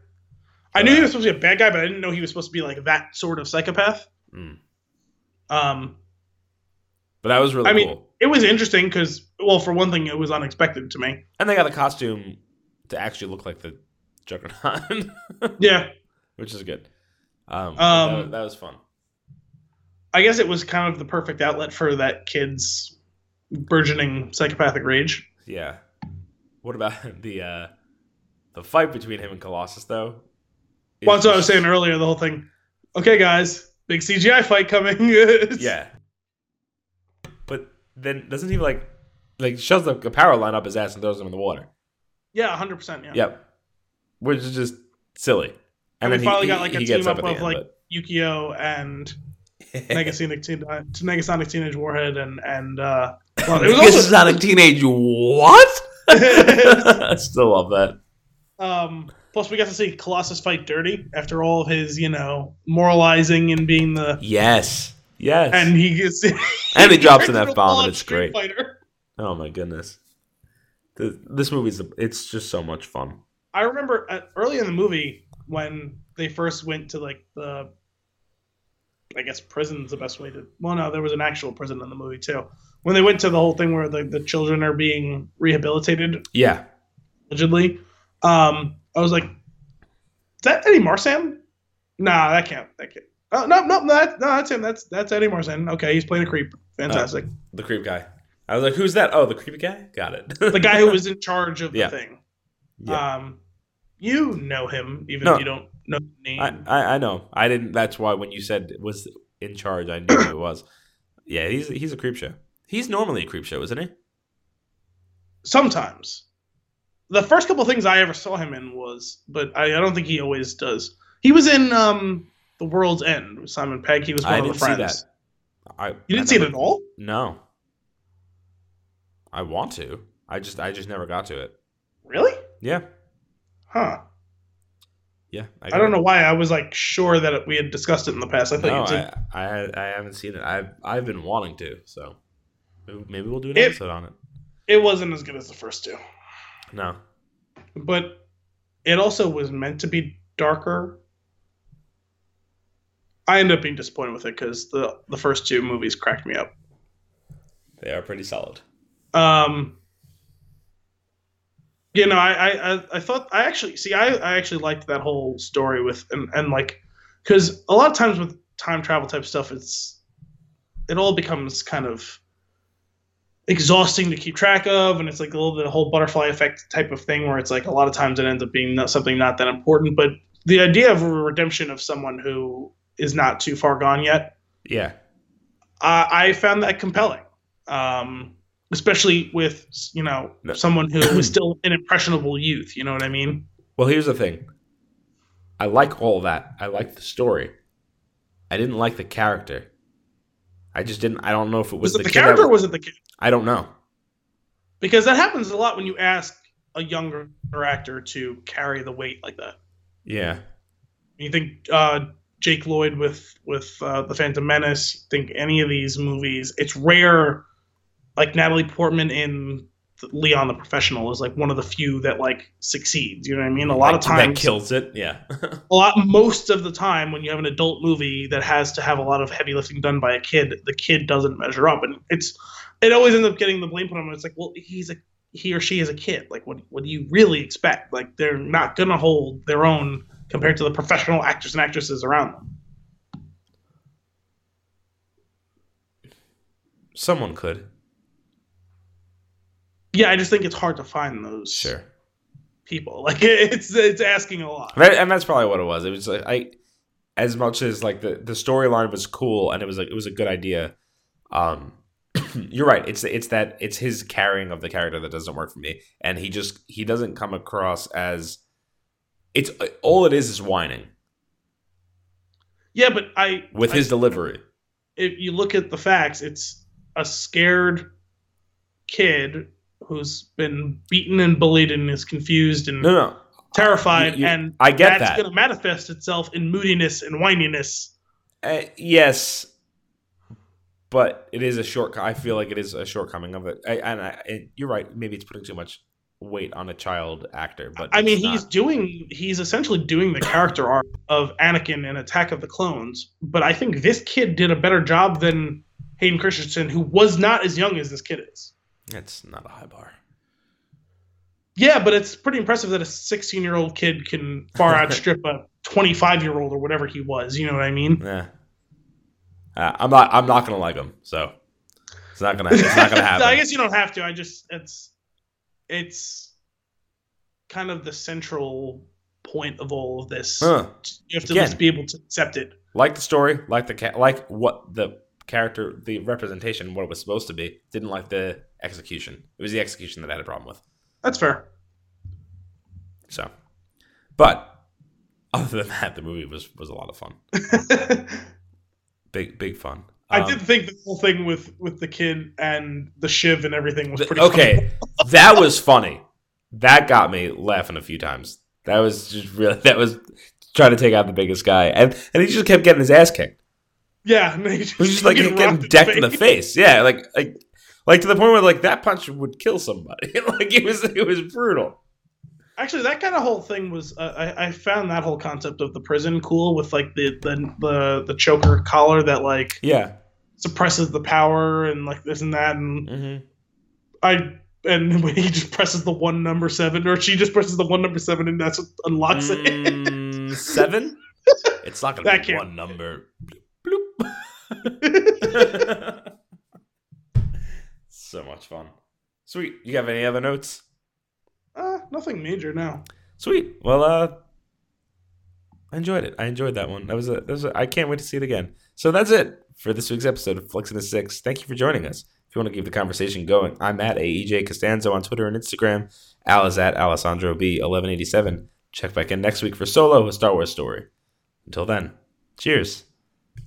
I knew he was supposed to be a bad guy, but I didn't know he was supposed to be like that sort of psychopath. Mm. Um, But that was really I mean- cool. it was interesting because, well, for one thing, it was unexpected to me. And they got the costume to actually look like the Juggernaut, Yeah, which is good. Um, Um, that, that was fun. I guess it was kind of the perfect outlet for that kid's burgeoning psychopathic rage. Yeah. What about the uh the fight between him and Colossus though? Well, that's what I was saying earlier. The whole thing. Okay, guys, big CGI fight coming. Yeah. But then doesn't he like like shoves the, the power line up his ass and throws him in the water? yeah, hundred percent. Yeah. Yep. Which is just silly. And, we then finally he, got like a team up up of the like end. Yukio and but... Negasonic, Teen- Negasonic Teenage Warhead and and uh, well, it was also Negasonic teenage what? I still love that. Um, plus, we got to see Colossus fight dirty after all of his, you know, moralizing and being the. Yes. Yes. And he gets. And he drops an a F-bomb and it's great. Fighter. oh my goodness. Th- This movie's it's just so much fun. I remember at, early in the movie when they first went to like the. I guess prison's the best way to. Well, no, there was an actual prison in the movie too. When they went to the whole thing where the, the children are being rehabilitated, Yeah. allegedly, um, I was like, "Is that Eddie Marsan?" Nah, that can't. That can't. Oh no, no, no, that, no, that's him. That's that's Eddie Marsan. Okay, he's playing a creep. Fantastic. The creep guy. I was like, who's that? Oh, the creepy guy? Got it. the guy who was in charge of the Yeah. thing. Yeah. Um, you know him, even No. if you don't know the name. I, I I know. I didn't that's why when you said it was in charge, I knew who it was. Yeah, he's he's a creep show. He's normally a creep show, isn't he? Sometimes. The first couple things I ever saw him in was, but I, I don't think he always does. He was in um, The World's End with Simon Pegg. He was one I of the didn't see friends. that. I You didn't I see it at all? No. I want to. I just I just never got to it. Really? Yeah. Huh. Yeah. I don't know why I was like sure that we had discussed it in the past. I thought No, you did. I, I I haven't seen it. I've I've been wanting to, so maybe- maybe we'll do an It- episode on it. It wasn't as good as the first two, No. but it also was meant to be darker. I ended up being disappointed with it because the the first two movies cracked me up. They are pretty solid. Um, you know, I, I, I, I thought I actually see I, I actually liked that whole story with and, and like because a lot of times with time travel type stuff, it's it all becomes kind of exhausting to keep track of, and it's like a little bit the whole butterfly effect type of thing where it's like a lot of times it ends up being not, something not that important, but the idea of a redemption of someone who is not too far gone yet Yeah. I, I found that compelling, um, especially with you know No. someone who is still an impressionable youth. You know what I mean? Well, here's the thing. I like all that. I like the story. I didn't like the character. I just didn't. I don't know if it was, Was, it the, kid character or was it the kid? I don't know. Because that happens a lot when you ask a younger actor to carry the weight like that. Yeah. You think uh, Jake Lloyd with with uh, the Phantom Menace? You think any of these movies? It's rare. Like Natalie Portman in Leon the Professional is like one of the few that like succeeds. You know what I mean? A lot of times that kills it. Yeah. a lot most of the time when you have an adult movie that has to have a lot of heavy lifting done by a kid the kid doesn't measure up and it's it always ends up getting the blame put on him it's like well he's a he or she is a kid like what what do you really expect like they're not gonna hold their own compared to the professional actors and actresses around them Someone could. yeah i just think it's hard to find those Sure. people like it's it's asking a lot and that's probably what it was. It was like I, as much as like the the storyline was cool and it was like it was a good idea. Um, you're right. It's it's that it's his carrying of the character that doesn't work for me, and he just he doesn't come across as. It's all it is is whining. Yeah, but I with I- his delivery. if you look at the facts, it's a scared kid who's been beaten and bullied and is confused and No, no, terrified, You- you- and I get that's that. going to manifest itself in moodiness and whininess. Uh, yes, but it is a short. I feel like it is a shortcoming of it. I, and I, and you're right. Maybe it's putting too much weight on a child actor. But I mean, he's not. doing he's essentially doing the character arc of Anakin in Attack of the Clones, but I think this kid did a better job than Hayden Christensen, who was not as young as this kid is. It's not a high bar. Yeah, but it's pretty impressive that a 16 year old kid can far outstrip a 25 year old or whatever he was. You know what I mean? Yeah. Uh, I'm not. I'm not gonna like him. So it's not gonna. It's not gonna happen. I guess you don't have to. I just it's it's kind of the central point of all of this. Huh. You have to Again. just be able to accept it. Like the story. Like the ca- like what the character, the representation, what it was supposed to be. Didn't like the execution. It was the execution that I had a problem with. That's fair. So, but other than that, the movie was was a lot of fun. Big big fun. I Um, did think the whole thing with with the kid and the shiv and everything was pretty okay, that was funny. That got me laughing a few times. That was just really. That was trying to take out the biggest guy, and and he just kept getting his ass kicked. Yeah, and he It was just like getting getting decked in the face. face. Yeah, like like like to the point where like that punch would kill somebody. like it was it was brutal. Actually, that kind of whole thing was uh, I, I found that whole concept of the prison cool with like the the the, the choker collar that like Yeah. suppresses the power and like this and that and Mm-hmm. I and when he just presses the one number seven or she just presses the one number seven and that's what unlocks it. Mm, seven. It's not gonna That be one number. Bloop. so much fun. Sweet. You have any other notes? Uh, nothing major now. Sweet. Well, uh, I enjoyed it. I enjoyed that one. That was a. That was a I can't wait to see it again. So that's it for this week's episode of Flicks in the Six. Thank you for joining us. If you want to keep the conversation going, I'm at AEJ Costanzo on Twitter and Instagram. Al is at Alessandro B eleven eighty seven. Check back in next week for Solo, a Star Wars story. Until then, cheers.